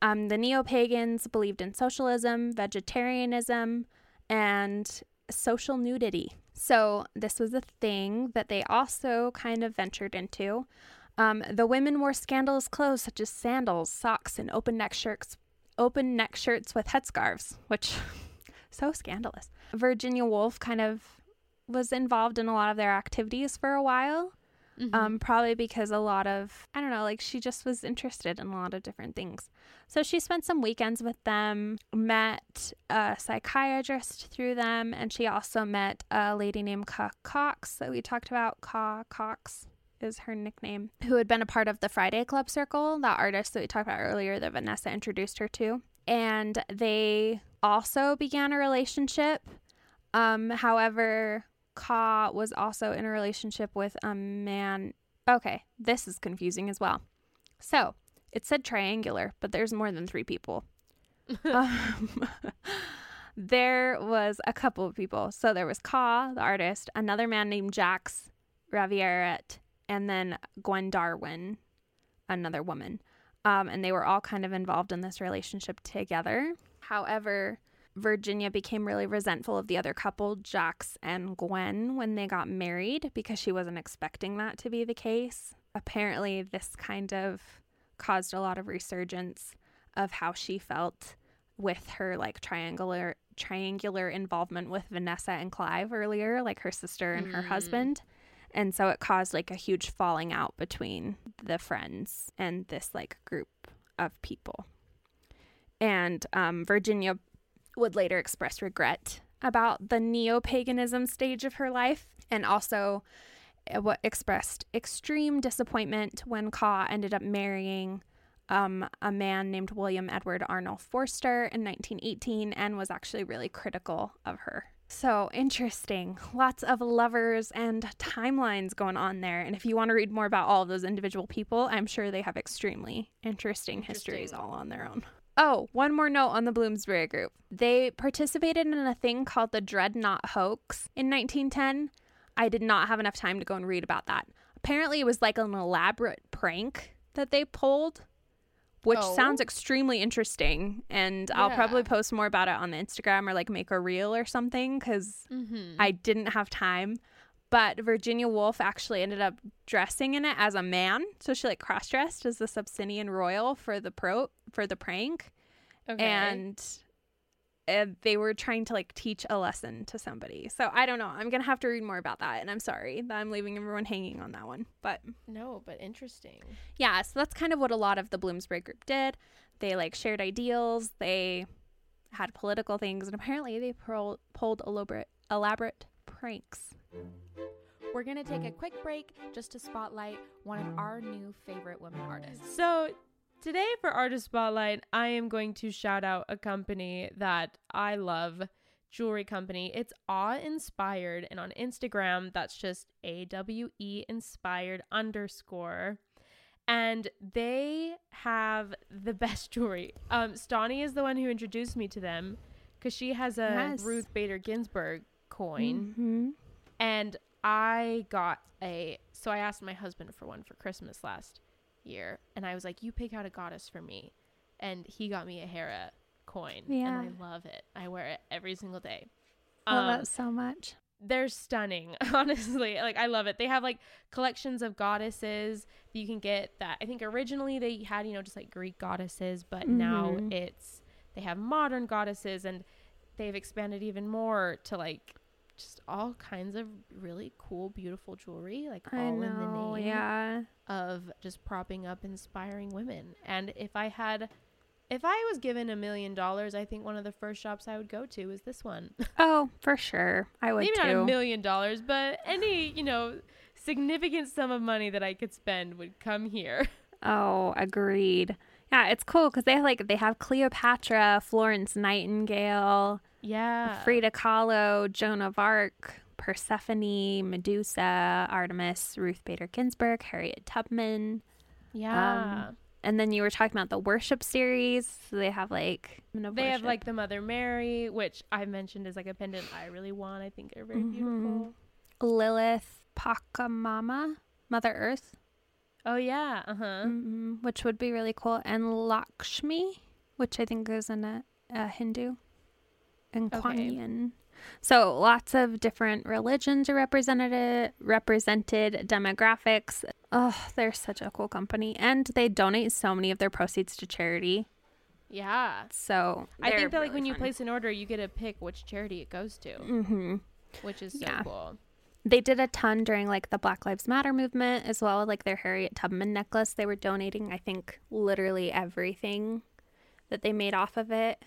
Um, the neo-pagans believed in socialism, vegetarianism, and social nudity. So this was a thing that they also kind of ventured into. Um, the women wore scandalous clothes such as sandals, socks, and open neck shirts, open neck shirts with headscarves, which so scandalous. Virginia Woolf kind of was involved in a lot of their activities for a while. Mhm. um, probably because a lot of, I don't know, like she just was interested in a lot of different things. So she spent some weekends with them, met a psychiatrist through them, and she also met a lady named Ka Cox that we talked about. Ka Cox is her nickname, who had been a part of the Friday Club Circle, that artist that we talked about earlier that Vanessa introduced her to. And they also began a relationship. Um, however, Ka was also in a relationship with a man. Okay, this is confusing as well. So it said triangular, but there's more than three people. um, there was a couple of people. So there was Ka, the artist, another man named Jacques Raverat, and then Gwen Darwin, another woman. Um, and they were all kind of involved in this relationship together. However, Virginia became really resentful of the other couple, Jacques and Gwen, when they got married because she wasn't expecting that to be the case. Apparently, this kind of caused a lot of resurgence of how she felt with her like triangular triangular involvement with Vanessa and Clive earlier, like her sister and her Mm. husband. And so it caused like a huge falling out between the friends and this like group of people. And um, Virginia would later express regret about the neo paganism stage of her life and also uh, what expressed extreme disappointment when Ka ended up marrying um, a man named William Edward Arnold Forster in 1918 and was actually really critical of her. So interesting. Lots of lovers and timelines going on there. And if you want to read more about all of those individual people, I'm sure they have extremely interesting, histories all on their own. Oh, one more note on the Bloomsbury group. They participated in a thing called the Dreadnought Hoax in 1910. I did not have enough time to go and read about that. Apparently, it was like an elaborate prank that they pulled, which Oh. sounds extremely interesting. And I'll probably post more about it on the Instagram or like make a reel or something because Mhm. I didn't have time. But Virginia Woolf actually ended up dressing in it as a man. So she like cross dressed as the Abyssinian royal for the pro for the prank. okay. And uh, they were trying to like teach a lesson to somebody. So I don't know. I'm gonna have to read more about that. And I'm sorry that I'm leaving everyone hanging on that one. But no, but interesting. yeah, so that's kind of what a lot of the Bloomsbury group did. They like shared ideals. They had political things, and apparently they pulled pulled elaborate elaborate pranks. We're going to take a quick break just to spotlight one of our new favorite women artists. So today for Artist Spotlight, I am going to shout out a company that I love, jewelry company. It's awe inspired, and on Instagram, that's just A W E inspired underscore. And they have the best jewelry. Um, Stani is the one who introduced me to them because she has a Yes. Ruth Bader Ginsburg coin Mhm. and I got a so I asked my husband for one for Christmas last year and I was like you pick out a goddess for me and he got me a Hera coin Yeah. and I love it. I wear it every single day. Love Um, that so much. they're stunning honestly like i love it they have like collections of goddesses that you can get that i think originally they had you know just like greek goddesses but now Mhm. it's they have modern goddesses and they've expanded even more to like just all kinds of really cool beautiful jewelry like all I in the name Yeah. of just propping up inspiring women and if i had if i was given a million dollars i think one of the first shops i would go to is this one Oh, for sure. I would maybe too. not a million dollars, but any, you know, significant sum of money that I could spend would come here. Oh, agreed. Yeah, it's cool because they like they have Cleopatra, Florence Nightingale, Yeah. Frida Kahlo, Joan of Arc, Persephone, Medusa, Artemis, Ruth Bader Ginsburg, Harriet Tubman. Yeah. And then you were talking about the worship series. So they have like they have like the Mother Mary, which I mentioned is like a pendant I really want. I think are very Mhm. beautiful. Lilith, Pachamama, Mother Earth, Oh yeah. Uh huh. mm which would be really cool, and Lakshmi, which I think is in a, a Hindu, and Kuan Okay. Yin. So lots of different religions are represented, represented demographics. Oh, they're such a cool company, and they donate so many of their proceeds to charity. Yeah. So I think that like when you place an order, you get to pick which charity it goes to, hmm which is so Yeah. cool. They did a ton during like the Black Lives Matter movement as well, like their Harriet Tubman necklace. They were donating, I think, literally everything that they made off of it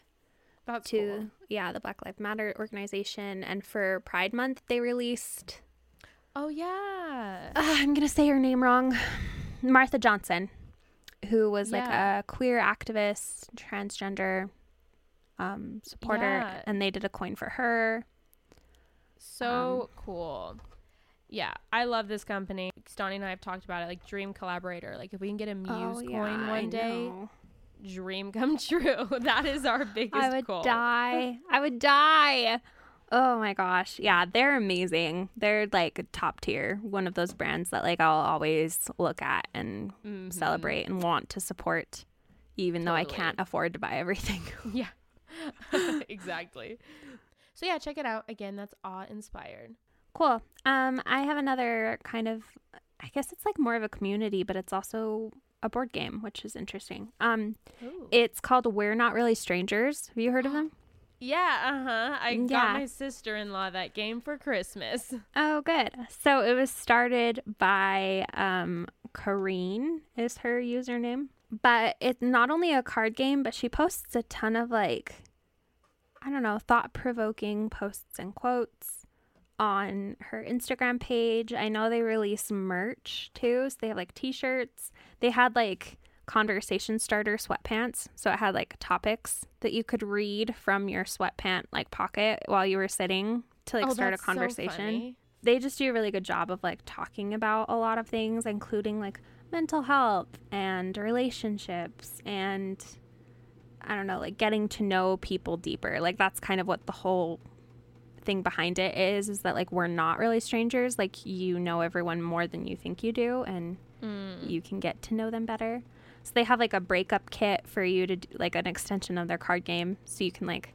That's to cool. yeah, the Black Lives Matter organization. And for Pride Month, they released Oh yeah. uh, I'm gonna say her name wrong. Martha Johnson, who was like a queer activist, transgender um, supporter, Yeah. and they did a coin for her. So cool. Yeah, I love this company. Stoney and I have talked about it, like dream collaborator. Like if we can get a Muse Oh, yeah, coin I one day, know. Dream come true. that is our biggest I would goal. die. I would die. Oh my gosh. Yeah, they're amazing. They're like top tier. One of those brands that like I'll always look at and Mhm. celebrate and want to support even though I can't afford to buy everything. Yeah. exactly. So yeah, check it out. Again, that's awe inspired. Cool. Um, I have another kind of, I guess it's like more of a community, but it's also a board game, which is interesting. Um, it's called We're Not Really Strangers. Have you heard of them? yeah, uh-huh. I Yeah. got my sister-in-law that game for Christmas. Oh, good. So it was started by um, Kareen is her username, but it's not only a card game, but she posts a ton of like, I don't know, thought provoking posts and quotes on her Instagram page. I know they release merch too. So they have like t shirts. They had like conversation starter sweatpants. So it had like topics that you could read from your sweatpant like pocket while you were sitting to like oh, start a that's so conversation they just do a really good job of like talking about a lot of things, including like mental health and relationships and I don't know, like getting to know people deeper. Like that's kind of what the whole thing behind it is is that like we're not really strangers. Like you know everyone more than you think you do and Mm. you can get to know them better. So they have like a breakup kit for you to do, like an extension of their card game so you can like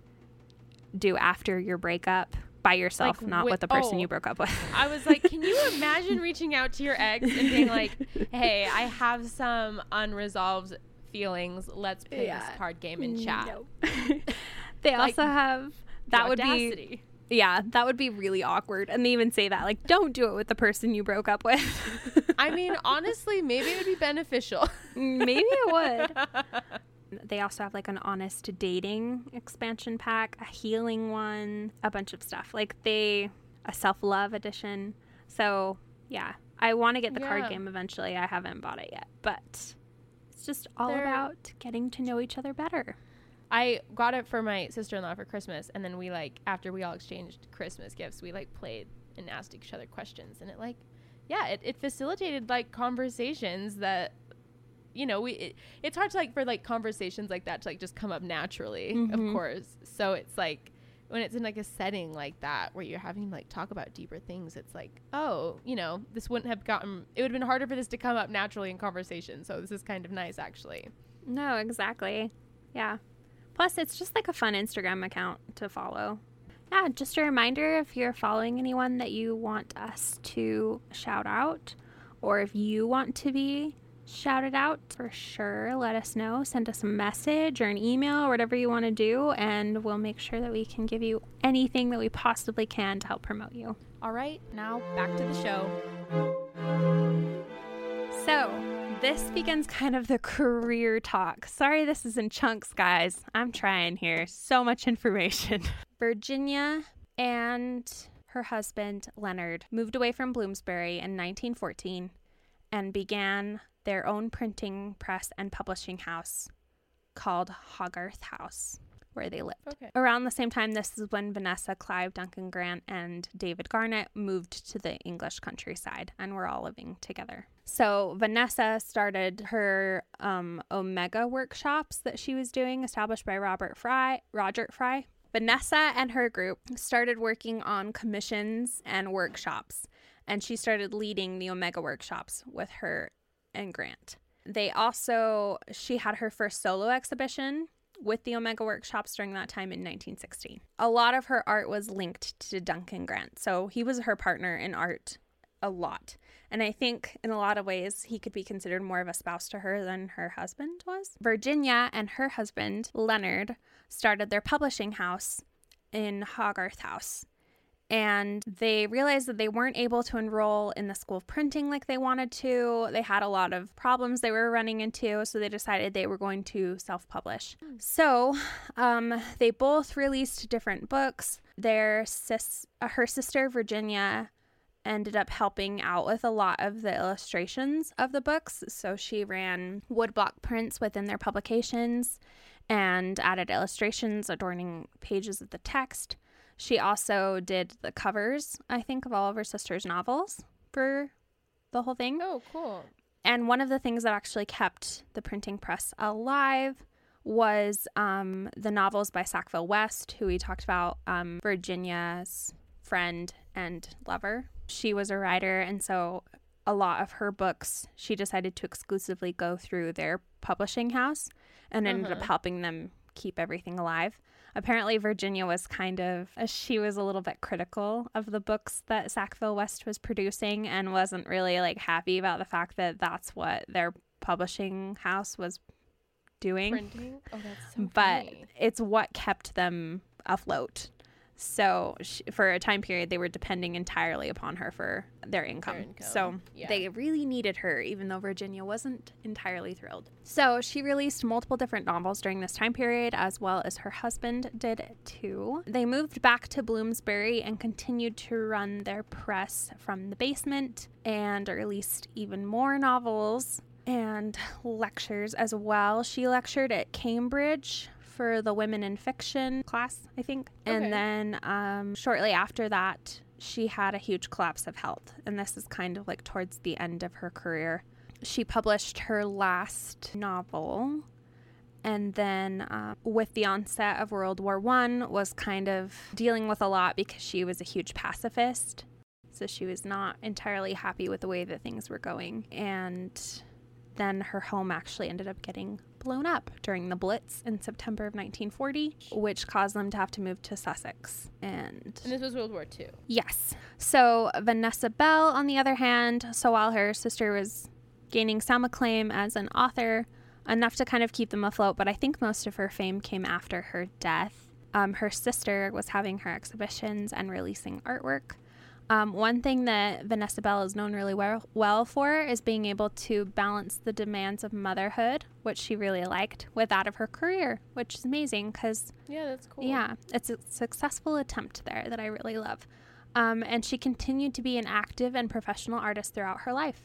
do after your breakup by yourself, Like, not wi- with the person oh. you broke up with. I was like, can you imagine reaching out to your ex and being like, "Hey, I have some unresolved feelings. Let's play Yeah. this card game and chat." they Like, also have The that would be. Yeah, that would be really awkward. And they even say that like don't do it with the person you broke up with. I mean, honestly, maybe it would be beneficial. Mm, maybe it would. They also have like an honest dating expansion pack, a healing one, a bunch of stuff. Like they a self-love edition. So, yeah. I want to get the Yeah. card game eventually. I haven't bought it yet, but it's just all They're- about getting to know each other better. I got it for my sister-in-law for Christmas, and then we like after we all exchanged Christmas gifts, we like played and asked each other questions, and it like, yeah, it, it facilitated like conversations that, you know, we it, it's hard to like for like conversations like that to like just come up naturally, Mhm. of course. So it's like when it's in like a setting like that where you're having like talk about deeper things, it's like, oh, you know, this wouldn't have gotten. It would have been harder for this to come up naturally in conversation. So this is kind of nice, actually. No, exactly. Yeah. Plus, it's just like a fun Instagram account to follow. Yeah, just a reminder if you're following anyone that you want us to shout out, or if you want to be shouted out, for sure, let us know. Send us a message or an email or whatever you want to do, and we'll make sure that we can give you anything that we possibly can to help promote you. All right, now back to the show. So, this begins kind of the career talk. Sorry, this is in chunks, guys. I'm trying here. So much information. Virginia and her husband, Leonard, moved away from Bloomsbury in 1914 and began their own printing press and publishing house called Hogarth House, where they lived. Okay. Around the same time, this is when Vanessa, Clive, Duncan Grant, and David Garnett moved to the English countryside and were all living together. So Vanessa started her um, Omega workshops that she was doing, established by Robert Fry, Roger Fry. Vanessa and her group started working on commissions and workshops, and she started leading the Omega workshops with her and Grant. They also, she had her first solo exhibition with the Omega workshops during that time in 1916. A lot of her art was linked to Duncan Grant, so he was her partner in art a lot. And I think in a lot of ways he could be considered more of a spouse to her than her husband was. Virginia and her husband, Leonard, started their publishing house in Hogarth House. And they realized that they weren't able to enroll in the school of printing like they wanted to. They had a lot of problems they were running into, so they decided they were going to self publish. So um, they both released different books. Their sis, uh, her sister Virginia ended up helping out with a lot of the illustrations of the books. So she ran woodblock prints within their publications and added illustrations adorning pages of the text. She also did the covers, I think, of all of her sister's novels for the whole thing. Oh, cool. And one of the things that actually kept the printing press alive was um, the novels by Sackville West, who we talked about, um, Virginia's friend and lover. She was a writer, and so a lot of her books she decided to exclusively go through their publishing house and ended up Uh-huh. helping them keep everything alive. Apparently, Virginia was kind of, uh, she was a little bit critical of the books that Sackville West was producing and wasn't really like happy about the fact that that's what their publishing house was doing. Printing. Oh, that's so but funny. it's what kept them afloat. So sh for a time period, they were depending entirely upon her for their income. income, So yeah. they really needed her, even though Virginia wasn't entirely thrilled. So she released multiple different novels during this time period, as well as her husband did too. They moved back to Bloomsbury and continued to run their press from the basement and released even more novels and lectures as well. She lectured at Cambridge for the Women in Fiction class, I think. Okay. And then um, shortly after that, she had a huge collapse of health. And this is kind of like towards the end of her career. She published her last novel. And then, uh, with the onset of World War One, was kind of dealing with a lot because she was a huge pacifist. So she was not entirely happy with the way that things were going. And then her home actually ended up getting blown up during the Blitz in September of 1940, which caused them to have to move to Sussex. And And this was World War II. yes. So Vanessa Bell, on the other hand, so while her sister was gaining some acclaim as an author, enough to kind of keep them afloat, but I think most of her fame came after her death. Um, her sister was having her exhibitions and releasing artwork. Um, one thing that Vanessa Bell is known really well, well for is being able to balance the demands of motherhood, which she really liked, with that of her career, which is amazing because Yeah, that's cool. yeah, it's a successful attempt there that I really love. Um, and she continued to be an active and professional artist throughout her life.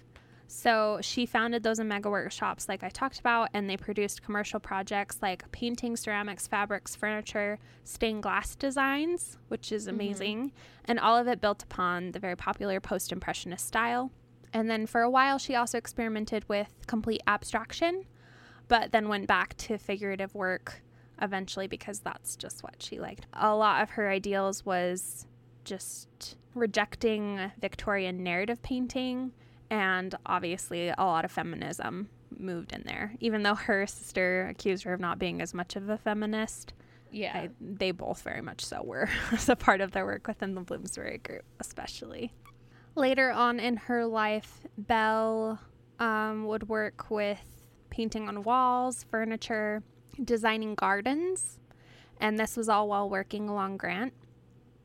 So she founded those Omega workshops, like I talked about, and they produced commercial projects like painting, ceramics, fabrics, furniture, stained glass designs, which is mm-hmm. amazing. And all of it built upon the very popular post impressionist style. And then for a while, she also experimented with complete abstraction, but then went back to figurative work eventually because that's just what she liked. A lot of her ideals was just rejecting Victorian narrative painting and obviously a lot of feminism moved in there. Even though her sister accused her of not being as much of a feminist, Yeah. I, they both very much so were as a part of their work within the Bloomsbury group, especially. Later on in her life, Bell um, would work with painting on walls, furniture, designing gardens, and this was all while working along Grant.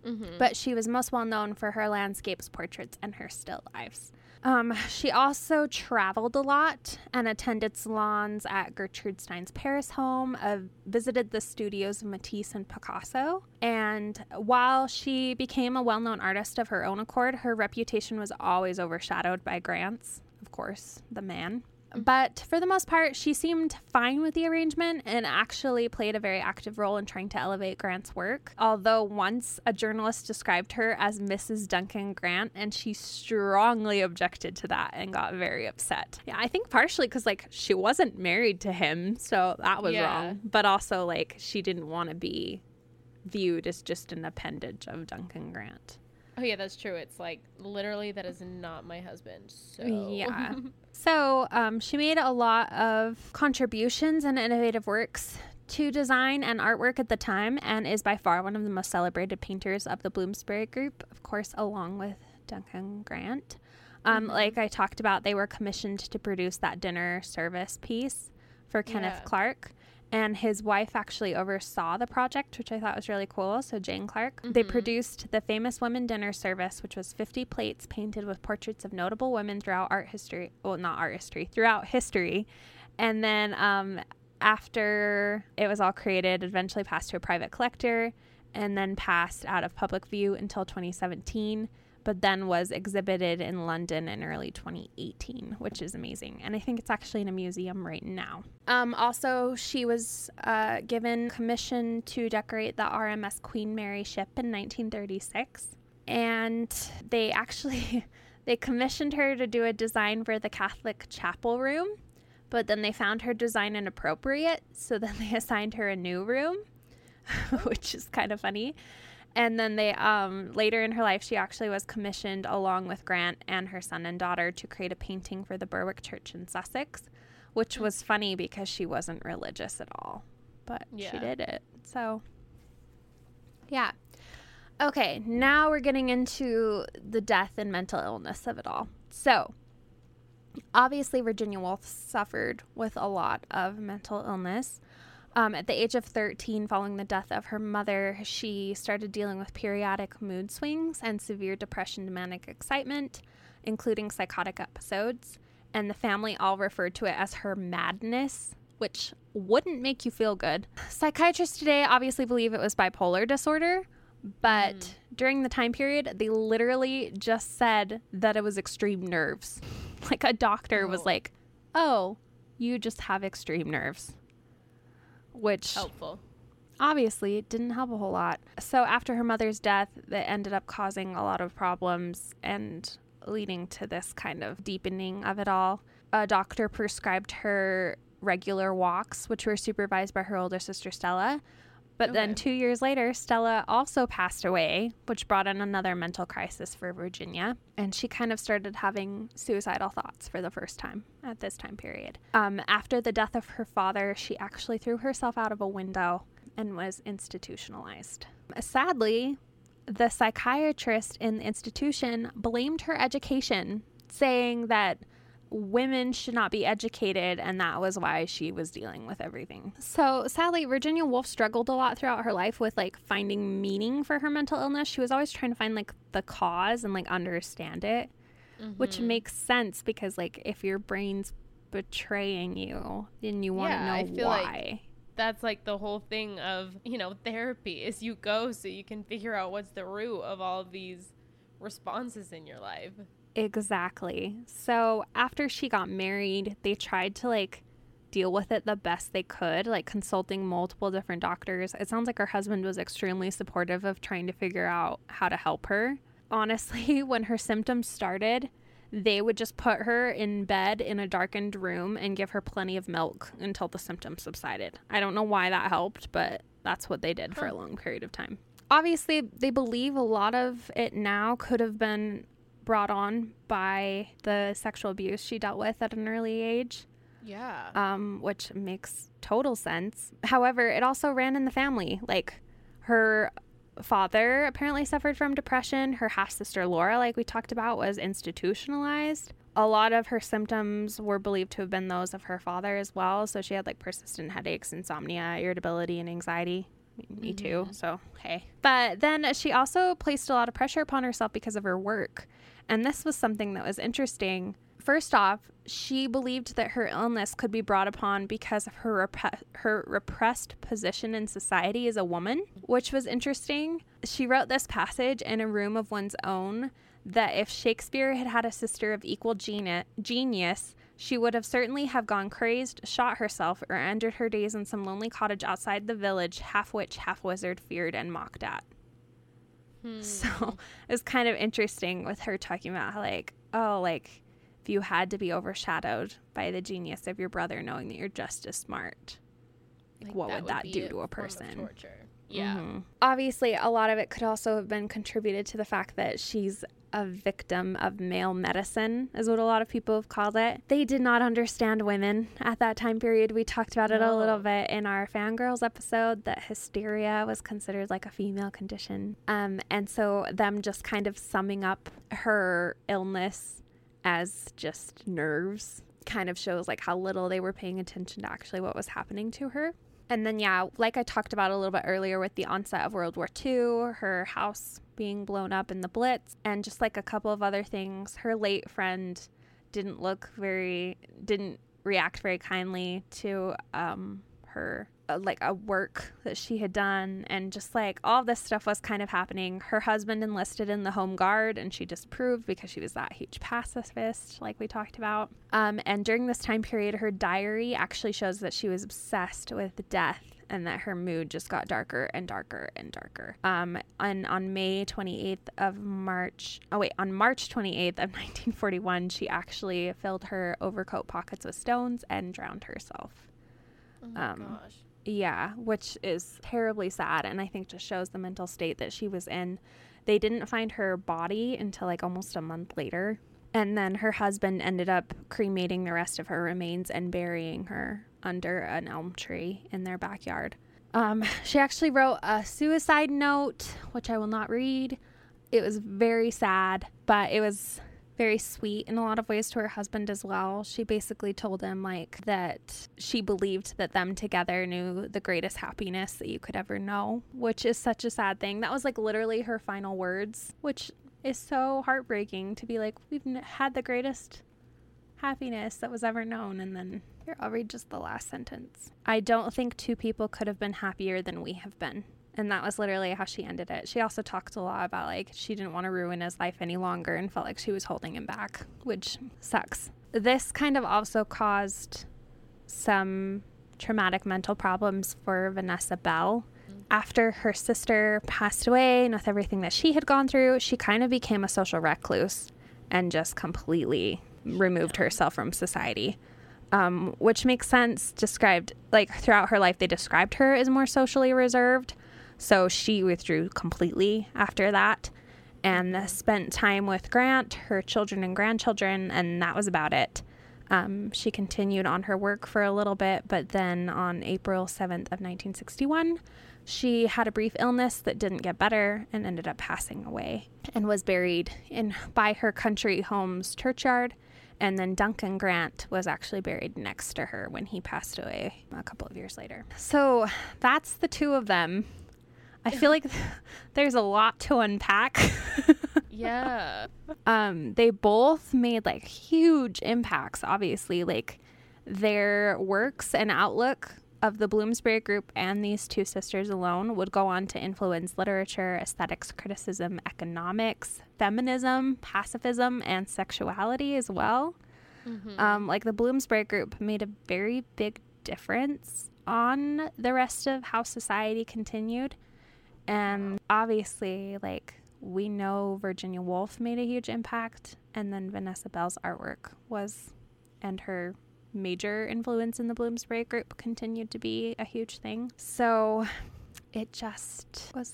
mm-hmm. But she was most well known for her landscapes, portraits, and her still lifes. Um, she also traveled a lot and attended salons at Gertrude Stein's Paris home, uh, visited the studios of Matisse and Picasso. And while she became a well known artist of her own accord, her reputation was always overshadowed by Grant's, of course, the man. But for the most part, she seemed fine with the arrangement and actually played a very active role in trying to elevate Grant's work. Although once a journalist described her as Mrs. Duncan Grant, and she strongly objected to that and got very upset. Yeah, I think partially because, like, she wasn't married to him, so that was Yeah. wrong. But also, like, she didn't want to be viewed as just an appendage of Duncan Grant. Oh yeah, that's true. It's like literally that is not my husband. So Yeah. So um, she made a lot of contributions and innovative works to design and artwork at the time and is by far one of the most celebrated painters of the Bloomsbury group, of course, along with Duncan Grant. Um, Like I talked about, they were commissioned to produce that dinner service piece for Kenneth Yeah. Clark. And his wife actually oversaw the project, which I thought was really cool. So, Jane Clark. They Mhm. produced the famous women dinner service, which was 50 plates painted with portraits of notable women throughout art history. Well, not art history, throughout history. And then um, after it was all created, eventually passed to a private collector and then passed out of public view until 2017, but then was exhibited in London in early 2018, which is amazing. And I think it's actually in a museum right now. Um, also, she was uh, given commission to decorate the RMS Queen Mary ship in 1936, and they actually they commissioned her to do a design for the Catholic chapel room but then they found her design inappropriate, so then they assigned her a new room, which is kind of funny. And then they um, later in her life, she actually was commissioned along with Grant and her son and daughter to create a painting for the Berwick Church in Sussex, which was funny because she wasn't religious at all, but she did it. So, yeah. Okay, now we're getting into the death and mental illness of it all. So, obviously Virginia Woolf suffered with a lot of mental illness. Um, at the age of 13, following the death of her mother, she started dealing with periodic mood swings and severe depression manic excitement, including psychotic episodes. And the family all referred to it as her madness, which wouldn't make you feel good. Psychiatrists today obviously believe it was bipolar disorder, but during the time period, they literally just said that it was extreme nerves. Like a doctor was Oh. like, "Oh, you just have extreme nerves." Which Helpful. obviously it didn't help a whole lot. So after her mother's death, that ended up causing a lot of problems and leading to this kind of deepening of it all. A doctor prescribed her regular walks, which were supervised by her older sister Stella. But then two years later, Stella also passed away, which brought in another mental crisis for Virginia. And she kind of started having suicidal thoughts for the first time at this time period. Um, after the death of her father, she actually threw herself out of a window and was institutionalized. Sadly, the psychiatrist in the institution blamed her education, saying that women should not be educated, and that was why she was dealing with everything. So, sadly, Virginia Woolf struggled a lot throughout her life with like finding meaning for her mental illness. She was always trying to find like the cause and like understand it, which Mhm. makes sense because like if your brain's betraying you, then you want to Yeah, know I feel like- why. that's like the whole thing of you know therapy is you go so you can figure out what's the root of all of these responses in your life Exactly. So after she got married, they tried to like deal with it the best they could, like consulting multiple different doctors. It sounds like her husband was extremely supportive of trying to figure out how to help her. Honestly, when her symptoms started, they would just put her in bed in a darkened room and give her plenty of milk until the symptoms subsided. I don't know why that helped, but that's what they did for a long period of time. Obviously, they believe a lot of it now could have been brought on by the sexual abuse she dealt with at an early age, yeah um, which makes total sense. However, it also ran in the family. Like her father apparently suffered from depression. Her half sister Laura, like we talked about, was institutionalized. A lot of her symptoms were believed to have been those of her father as well. So she had like persistent headaches, insomnia, irritability, and anxiety. Me too. So, hey. But then she also placed a lot of pressure upon herself because of her work. And this was something that was interesting. First off, she believed that her illness could be brought upon because of her repre- her repressed position in society as a woman, which was interesting. She wrote this passage in a room of one's own that if Shakespeare had had a sister of equal geni- genius, she would have certainly have gone crazed, shot herself, or ended her days in some lonely cottage outside the village, half witch, half wizard, feared and mocked at. Hmm. So it was kind of interesting with her talking about how, like, oh, like, if you had to be overshadowed by the genius of your brother, knowing that you're just as smart, like, what would that be do to a person? torture yeah Mhm. Obviously, a lot of it could also have been contributed to the fact that she's a victim of male medicine, is what a lot of people have called it. They did not understand women at that time period. We talked about it a little bit in our fangirls episode that hysteria was considered like a female condition. Um, and so, them just kind of summing up her illness as just nerves kind of shows like how little they were paying attention to actually what was happening to her. And then, yeah, like I talked about a little bit earlier with the onset of World War II, her house being blown up in the Blitz, and just like a couple of other things, her late friend didn't look very, didn't react very kindly to um, her uh, like a work that she had done and just like all this stuff was kind of happening her husband enlisted in the home guard and she disapproved because she was that huge pacifist like we talked about um, and during this time period her diary actually shows that she was obsessed with death and that her mood just got darker and darker and darker. Um, and on May 28th of March, oh wait, on March 28th of 1941, she actually filled her overcoat pockets with stones and drowned herself. Oh my Um, gosh. Yeah, which is terribly sad and I think just shows the mental state that she was in. They didn't find her body until like almost a month later. And then her husband ended up cremating the rest of her remains and burying her under an elm tree in their backyard. Um, she actually wrote a suicide note, which I will not read. It was very sad, but it was very sweet in a lot of ways to her husband as well. She basically told him like that she believed that them together knew the greatest happiness that you could ever know, which is such a sad thing. That was like literally her final words, which is so heartbreaking to be like we've had the greatest happiness that was ever known and then here I'll read just the last sentence. I don't think two people could have been happier than we have been. And that was literally how she ended it. She also talked a lot about like she didn't want to ruin his life any longer and felt like she was holding him back, which sucks. This kind of also caused some traumatic mental problems for Vanessa Bell. After her sister passed away and with everything that she had gone through, she kind of became a social recluse and just completely removed herself from society. Um, which makes sense. Described like throughout her life, they described her as more socially reserved. So she withdrew completely after that and spent time with Grant, her children and grandchildren, and that was about it. Um, she continued on her work for a little bit, but then on April 7th of 1961, she had a brief illness that didn't get better and ended up passing away and was buried in by her country home's churchyard. And then Duncan Grant was actually buried next to her when he passed away a couple of years later. So that's the two of them. I feel like there's a lot to unpack. Yeah. um, they both made like huge impacts, obviously. Like their works and outlook of the Bloomsbury group and these two sisters alone would go on to influence literature, aesthetics, criticism, economics, feminism, pacifism, and sexuality as well. Mhm. Um, like the Bloomsbury group made a very big difference on the rest of how society continued. And obviously, like we know Virginia Woolf made a huge impact, and then Vanessa Bell's artwork was, and her major influence in the Bloomsbury group continued to be a huge thing. So it just was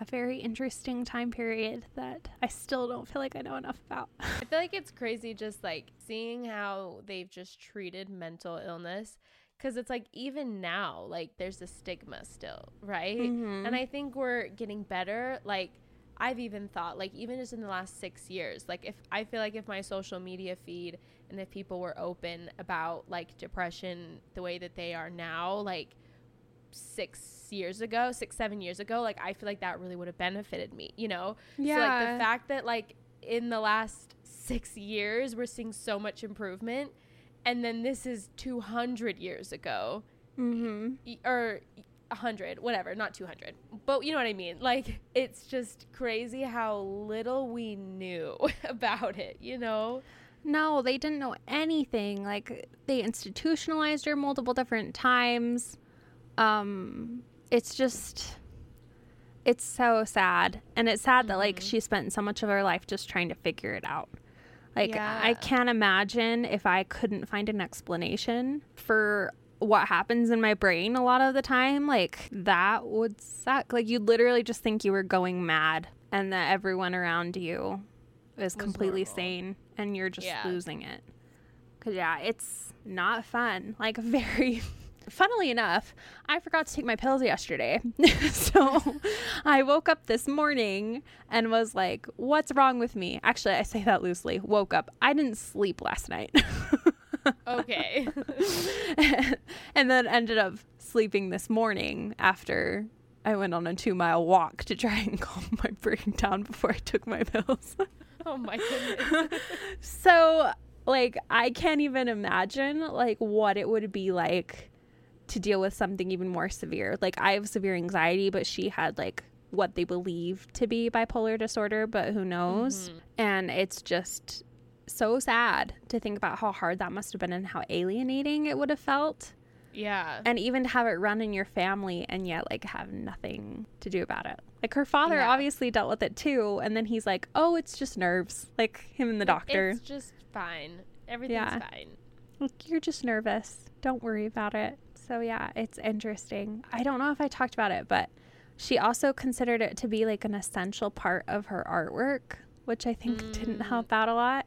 a very interesting time period that I still don't feel like I know enough about. I feel like it's crazy just like seeing how they've just treated mental illness because it's like even now like there's a stigma still, right? Mhm. And I think we're getting better like I've even thought like even just in the last 6 years like if I feel like if my social media feed and if people were open about like depression the way that they are now like 6 years ago, 6 7 years ago, like I feel like that really would have benefited me, you know? yeah So like the fact that like in the last six years we're seeing so much improvement, and then this is two hundred years ago, mm-hmm. y- or a hundred, whatever, not two hundred, but you know what I mean. Like it's just crazy how little we knew about it, you know? No, they didn't know anything. Like they institutionalized her multiple different times. Um it's just it's so sad. And it's sad that like Mhm. she spent so much of her life just trying to figure it out. Like I can't imagine if I couldn't find an explanation for what happens in my brain a lot of the time. Like that would suck. Like you'd literally just think you were going mad and that everyone around you is completely normal. sane and you're just Yeah. losing it. Cause yeah, it's not fun. Like very funnily enough, I forgot to take my pills yesterday. so I woke up this morning and was like, what's wrong with me? Actually, I say that loosely. Woke up. I didn't sleep last night. Okay. and then ended up sleeping this morning after I went on a two mile walk to try and calm my brain down before I took my pills. Oh my goodness. so, like, I can't even imagine like what it would be like to deal with something even more severe. Like, I have severe anxiety, but she had like what they believe to be bipolar disorder, but who knows? Mhm. And it's just so sad to think about how hard that must have been and how alienating it would have felt. Yeah. And even to have it run in your family and yet like have nothing to do about it. Like her father Yeah. obviously dealt with it too. And then he's like, oh, it's just nerves. Like him and the doctor. It's just fine. Everything's Yeah. fine. Like, you're just nervous. Don't worry about it. So yeah, it's interesting. I don't know if I talked about it, but she also considered it to be like an essential part of her artwork, which I think didn't Mm. help out a lot.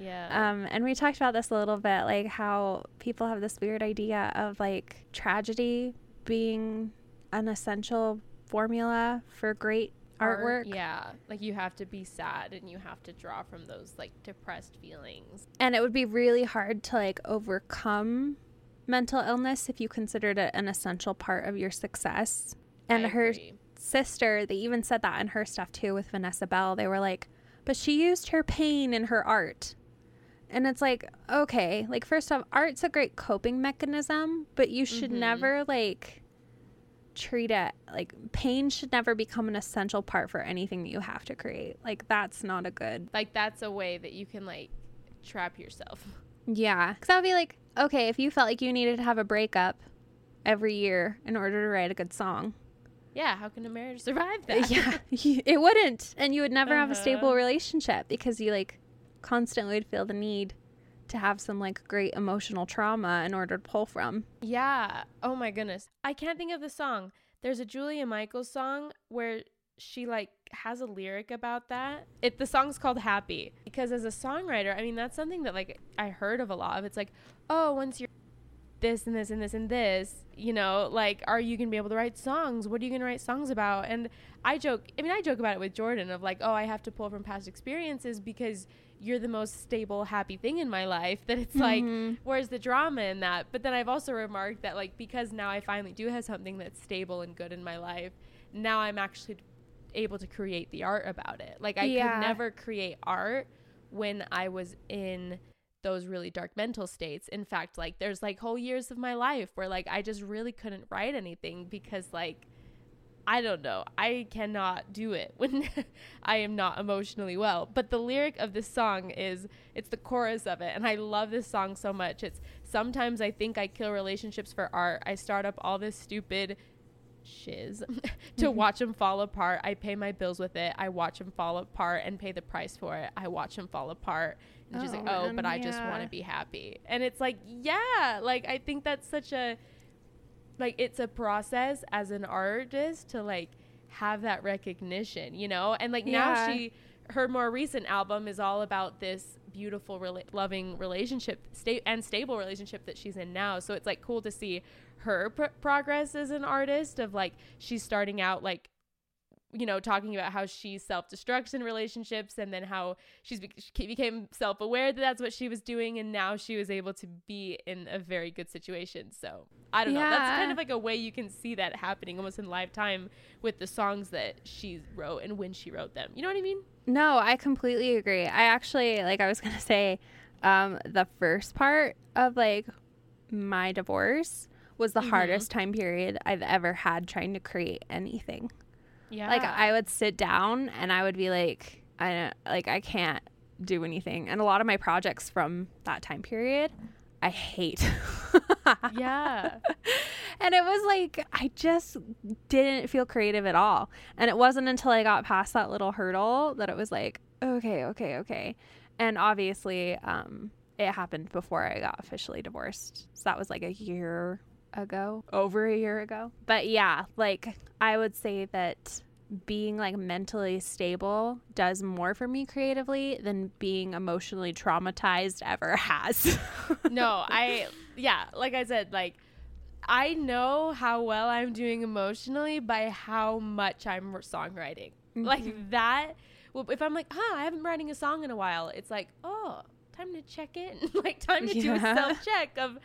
Yeah. Um, and we talked about this a little bit, like how people have this weird idea of like tragedy being an essential formula for great Art, artwork. Yeah. Like you have to be sad and you have to draw from those like depressed feelings. And it would be really hard to like overcome mental illness if you considered it an essential part of your success. And I her agree. sister, they even said that in her stuff too with Vanessa Bell. They were like, but she used her pain in her art. And it's like, okay, like first off, art's a great coping mechanism, but you should Mhm. never like treat it like pain should never become an essential part for anything that you have to create. Like that's not a good. Like that's a way that you can like trap yourself. Yeah, cuz that would be like, okay, if you felt like you needed to have a breakup every year in order to write a good song, Yeah, how can a marriage survive that? yeah it wouldn't and you would never have a stable Uh-huh. relationship because you like constantly would feel the need to have some like great emotional trauma in order to pull from Yeah. Oh my goodness. I can't think of the song. There's a Julia Michaels song where she like has a lyric about that. It the song's called Happy because as a songwriter, I mean that's something that like I heard of a lot of. It's like, "Oh, once you're this and this and this and this, you know, like are you going to be able to write songs? What are you going to write songs about?" And I joke, I mean I joke about it with Jordan of like, "Oh, I have to pull from past experiences because you're the most stable, happy thing in my life." That it's like Mhm. where's the drama in that but then i've also remarked that like because now i finally do have something that's stable and good in my life now i'm actually able to create the art about it like i Yeah. could never create art when i was in those really dark mental states in fact like there's like whole years of my life where like i just really couldn't write anything because like I don't know. I cannot do it when I am not emotionally well. But the lyric of this song is it's the chorus of it and I love this song so much. It's sometimes I think I kill relationships for art. I start up all this stupid shiz to mm-hmm. watch them fall apart. I pay my bills with it. I watch them fall apart and pay the price for it. I watch them fall apart. And she's Oh, like, "Oh, man, but I just want to be happy." And it's like, "Yeah, like I think that's such a like it's a process as an artist to like have that recognition, you know? And like now she her more recent album is all about this beautiful rela- loving relationship sta- and stable relationship that she's in now. So it's like cool to see her pr- progress as an artist of like she's starting out like you know talking about how she self-destructs in relationships and then how she's be- she became self-aware that that's what she was doing and now she was able to be in a very good situation. So i don't know. That's kind of like a way you can see that happening almost in live time with the songs that she wrote and when she wrote them. You know what i mean no i completely agree i actually like i was gonna say um the first part of like my divorce was the Mhm. hardest time period i've ever had trying to create anything yeah Like I would sit down and I would be like, I don't like I can't do anything. And a lot of my projects from that time period, I hate. yeah and it was like I just didn't feel creative at all. And it wasn't until I got past that little hurdle that it was like, okay, okay, okay. And obviously, um, it happened before I got officially divorced. So that was like a year ago, over a year ago. But yeah, like I would say that being like mentally stable does more for me creatively than being emotionally traumatized ever has. no i yeah like i said like i know how well i'm doing emotionally by how much i'm songwriting like mm-hmm. that well, if i'm like huh i haven't been writing a song in a while it's like oh time to check in like time to do a self check of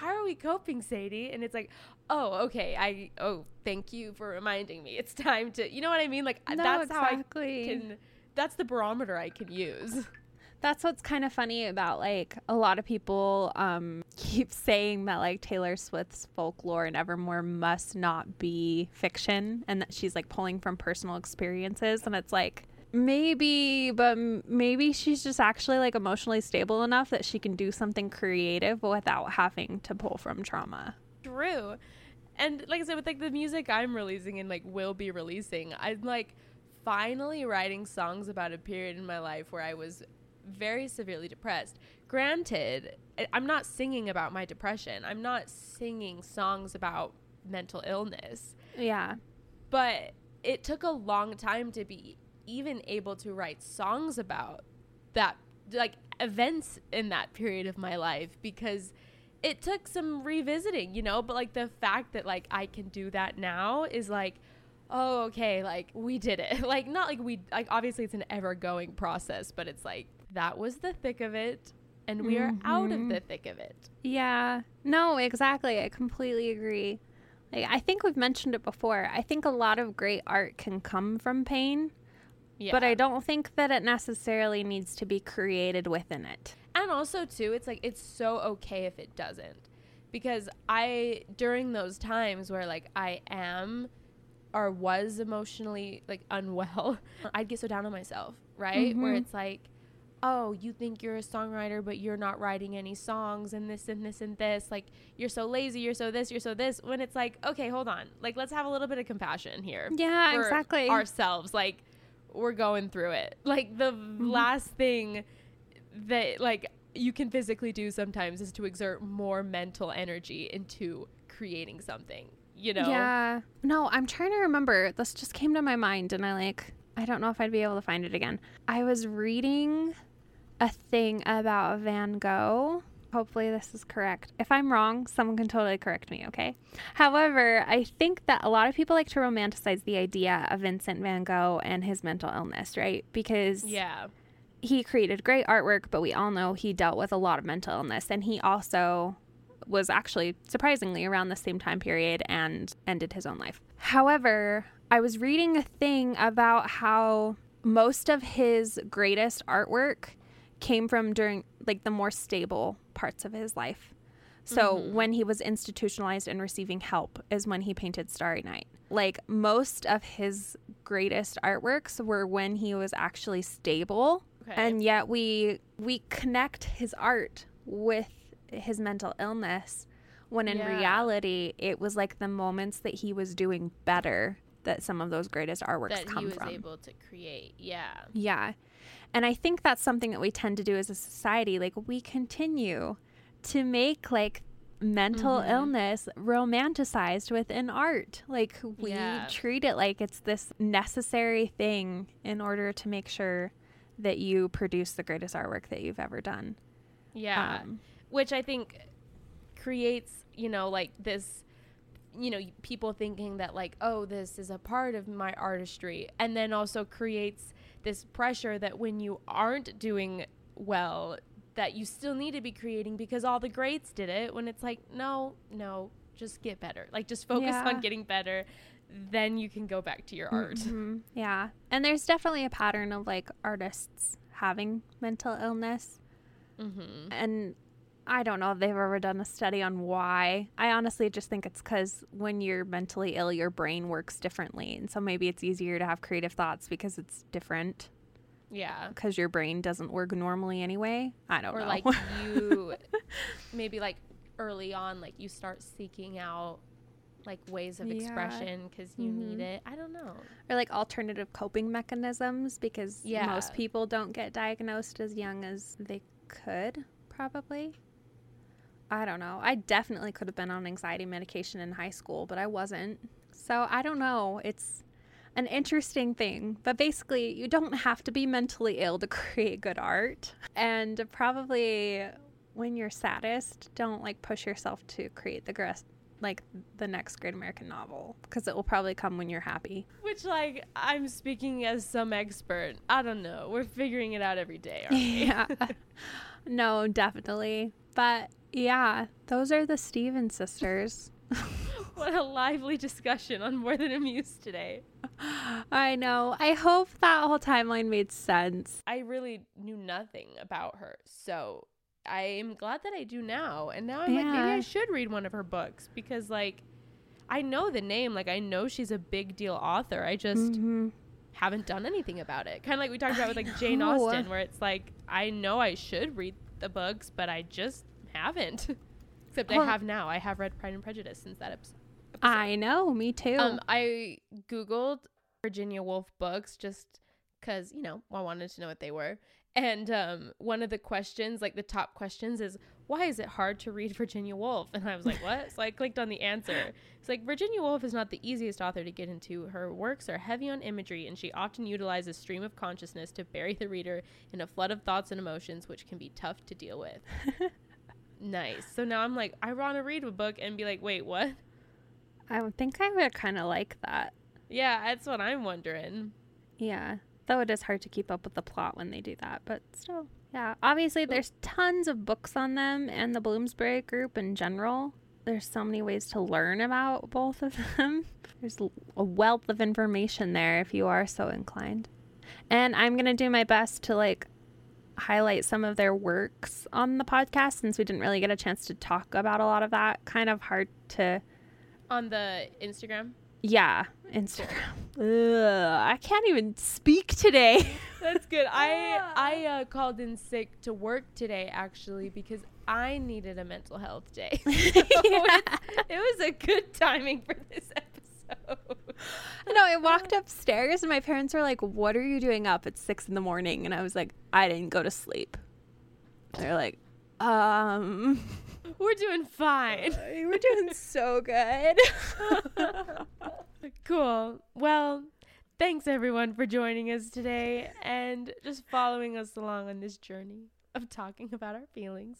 how are we coping, Sadie? And it's like, oh, okay. I oh, thank you for reminding me. It's time to, you know what I mean? Like No, that's exactly. how I can. That's the barometer I can use. That's what's kind of funny about like a lot of people um keep saying that like Taylor Swift's folklore and Evermore must not be fiction and that she's like pulling from personal experiences and it's like maybe but m- maybe she's just actually like emotionally stable enough that she can do something creative without having to pull from trauma. True. And like I said, with like the music I'm releasing and like will be releasing, I'm like finally writing songs about a period in my life where I was very severely depressed. Granted, I'm not singing about my depression. I'm not singing songs about mental illness. Yeah. But it took a long time to be even able to write songs about that like events in that period of my life because it took some revisiting, you know, but like the fact that like I can do that now is like oh okay, like we did it. like not like we like obviously it's an ever going process, but it's like that was the thick of it and we are out of Mhm. the thick of it. Yeah. No, exactly. I completely agree. Like I think we've mentioned it before. I think a lot of great art can come from pain, Yeah. but I don't think that it necessarily needs to be created within it. And also too it's like it's so okay if it doesn't. Because i during those times where like i am or was emotionally like unwell i'd get so down on myself right? Where Mhm. it's like oh you think you're a songwriter but you're not writing any songs and this and this and this. Like you're so lazy you're so this you're so this. When it's like okay hold on. Like let's have a little bit of compassion here Yeah, for exactly. ourselves. Like we're going through it. Like the Mm-hmm. last thing that like you can physically do sometimes is to exert more mental energy into creating something you know Yeah. No, I'm trying to remember. This just came to my mind and I like I don't know if I'd be able to find it again. I was reading a thing about Van Gogh. Hopefully this is correct. If I'm wrong, someone can totally correct me, okay? However, I think that a lot of people like to romanticize the idea of Vincent Van Gogh and his mental illness, right? Because yeah he created great artwork, but we all know he dealt with a lot of mental illness. And he also was actually surprisingly around the same time period and ended his own life. However, I was reading a thing about how most of his greatest artwork came from during like the more stable parts of his life. So mm-hmm. when he was institutionalized and receiving help is when he painted Starry Night. Like most of his greatest artworks were when he was actually stable okay. And yet we we connect his art with his mental illness when in Yeah. reality it was like the moments that he was doing better that some of those greatest artworks that come he was from. able to create. Yeah. Yeah. And i think that's something that we tend to do as a society. Like we continue to make like mental Mhm. illness romanticized within art. Like we Yeah. treat it like it's this necessary thing in order to make sure that you produce the greatest artwork that you've ever done yeah Um, which I think creates, you know, like this, you know, people thinking that like, oh, this is a part of my artistry, and then also creates this pressure that when you aren't doing well, that you still need to be creating because all the greats did it. When it's like, no, no, just get better. Like, just focus Yeah. on getting better. Then you can go back to your art. mhm, yeah and there's definitely a pattern of like artists having mental illness Mm-hmm. and I don't know if they've ever done a study on why. I honestly just think it's because when you're mentally ill, your brain works differently. And so maybe it's easier to have creative thoughts because it's different, Yeah. because your brain doesn't work normally anyway. I don't or know. Or like you maybe like early on like you start seeking out like ways of Yeah. expression because you need Mhm. it i don't know or like alternative coping mechanisms because Yeah. most people don't get diagnosed as young as they could, probably. I don't know. I definitely could have been on anxiety medication in high school, but I wasn't. So I don't know. It's an interesting thing. But basically, you don't have to be mentally ill to create good art. And probably when you're saddest, don't like push yourself to create the like the next great American novel because it will probably come when you're happy. which like i'm speaking as some expert i don't know we're figuring it out every day yeah. no, definitely. But Yeah, those are the Stephens sisters. what a lively discussion on More Than a Muse today. I know. I hope that whole timeline made sense. I really knew nothing about her. So I am glad that I do now. And now I'm like, maybe I should read one of her books because, like, I know the name. Like, I know she's a big deal author. I just Mhm. haven't done anything about it. Kind of like we talked about with, like, Jane. Austen, where it's like, I know I should read the books, but I just haven't. Except I have now. I have read Pride and Prejudice since that episode. I know, me too. Um, I googled Virginia Woolf books just because you know I wanted to know what they were, and um, one of the questions, like the top questions, is why is it hard to read Virginia Woolf? And I was like, what? so I clicked on the answer. It's like Virginia Woolf is not the easiest author to get into. Her works are heavy on imagery, and she often utilizes stream of consciousness to bury the reader in a flood of thoughts and emotions, which can be tough to deal with. nice. So now I'm like, I want to read a book and be like, wait, what? I would think I would kind of like that. Yeah, that's what I'm wondering. Yeah. Though it is hard to keep up with the plot when they do that, but still. Yeah. Obviously, there's tons of books on them and the Bloomsbury group in general. There's so many ways to learn about both of them. There's a wealth of information there if you are so inclined. And I'm going to do my best to like highlight some of their works on the podcast since we didn't really get a chance to talk about a lot of that. Kind of hard to On the Instagram. Yeah, Instagram. Ugh, I can't even speak today. That's good. I I uh, called in sick to work today actually because I needed a mental health day. So it's- it was a good timing for this episode. no, I walked upstairs and my parents were like, "What are you doing up at six in the morning?" And I was like, "I didn't go to sleep." They're like, "Um, We're doing fine. Uh, we're doing so good." cool. Well, thanks everyone for joining us today and just following us along on this journey of talking about our feelings.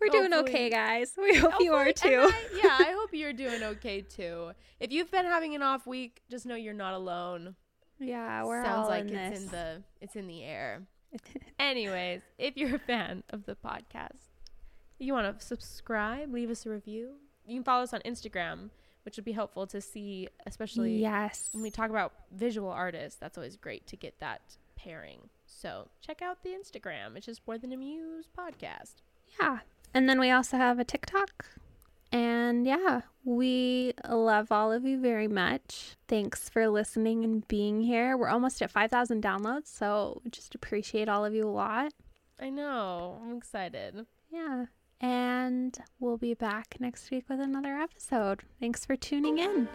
we're doing Hopefully- okay, guys. We hope you are too. I- yeah, I hope you're doing okay too. If you've been having an off week, just know you're not alone. yeah, we're Sounds all like in it's this. in the it's in the air. Anyways, if you're a fan of the podcast, you want to subscribe, leave us a review. You can follow us on Instagram, which would be helpful to see, especially yes. when we talk about visual artists. That's always great to get that pairing. So check out the Instagram. It's just more than a muse podcast. Yeah. And then we also have a TikTok. And yeah, we love all of you very much. Thanks for listening and being here. We're almost at 5,000 downloads, so just appreciate all of you a lot. I know. I'm excited. Yeah. And we'll be back next week with another episode. Thanks for tuning in.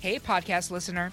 Hey, podcast listener.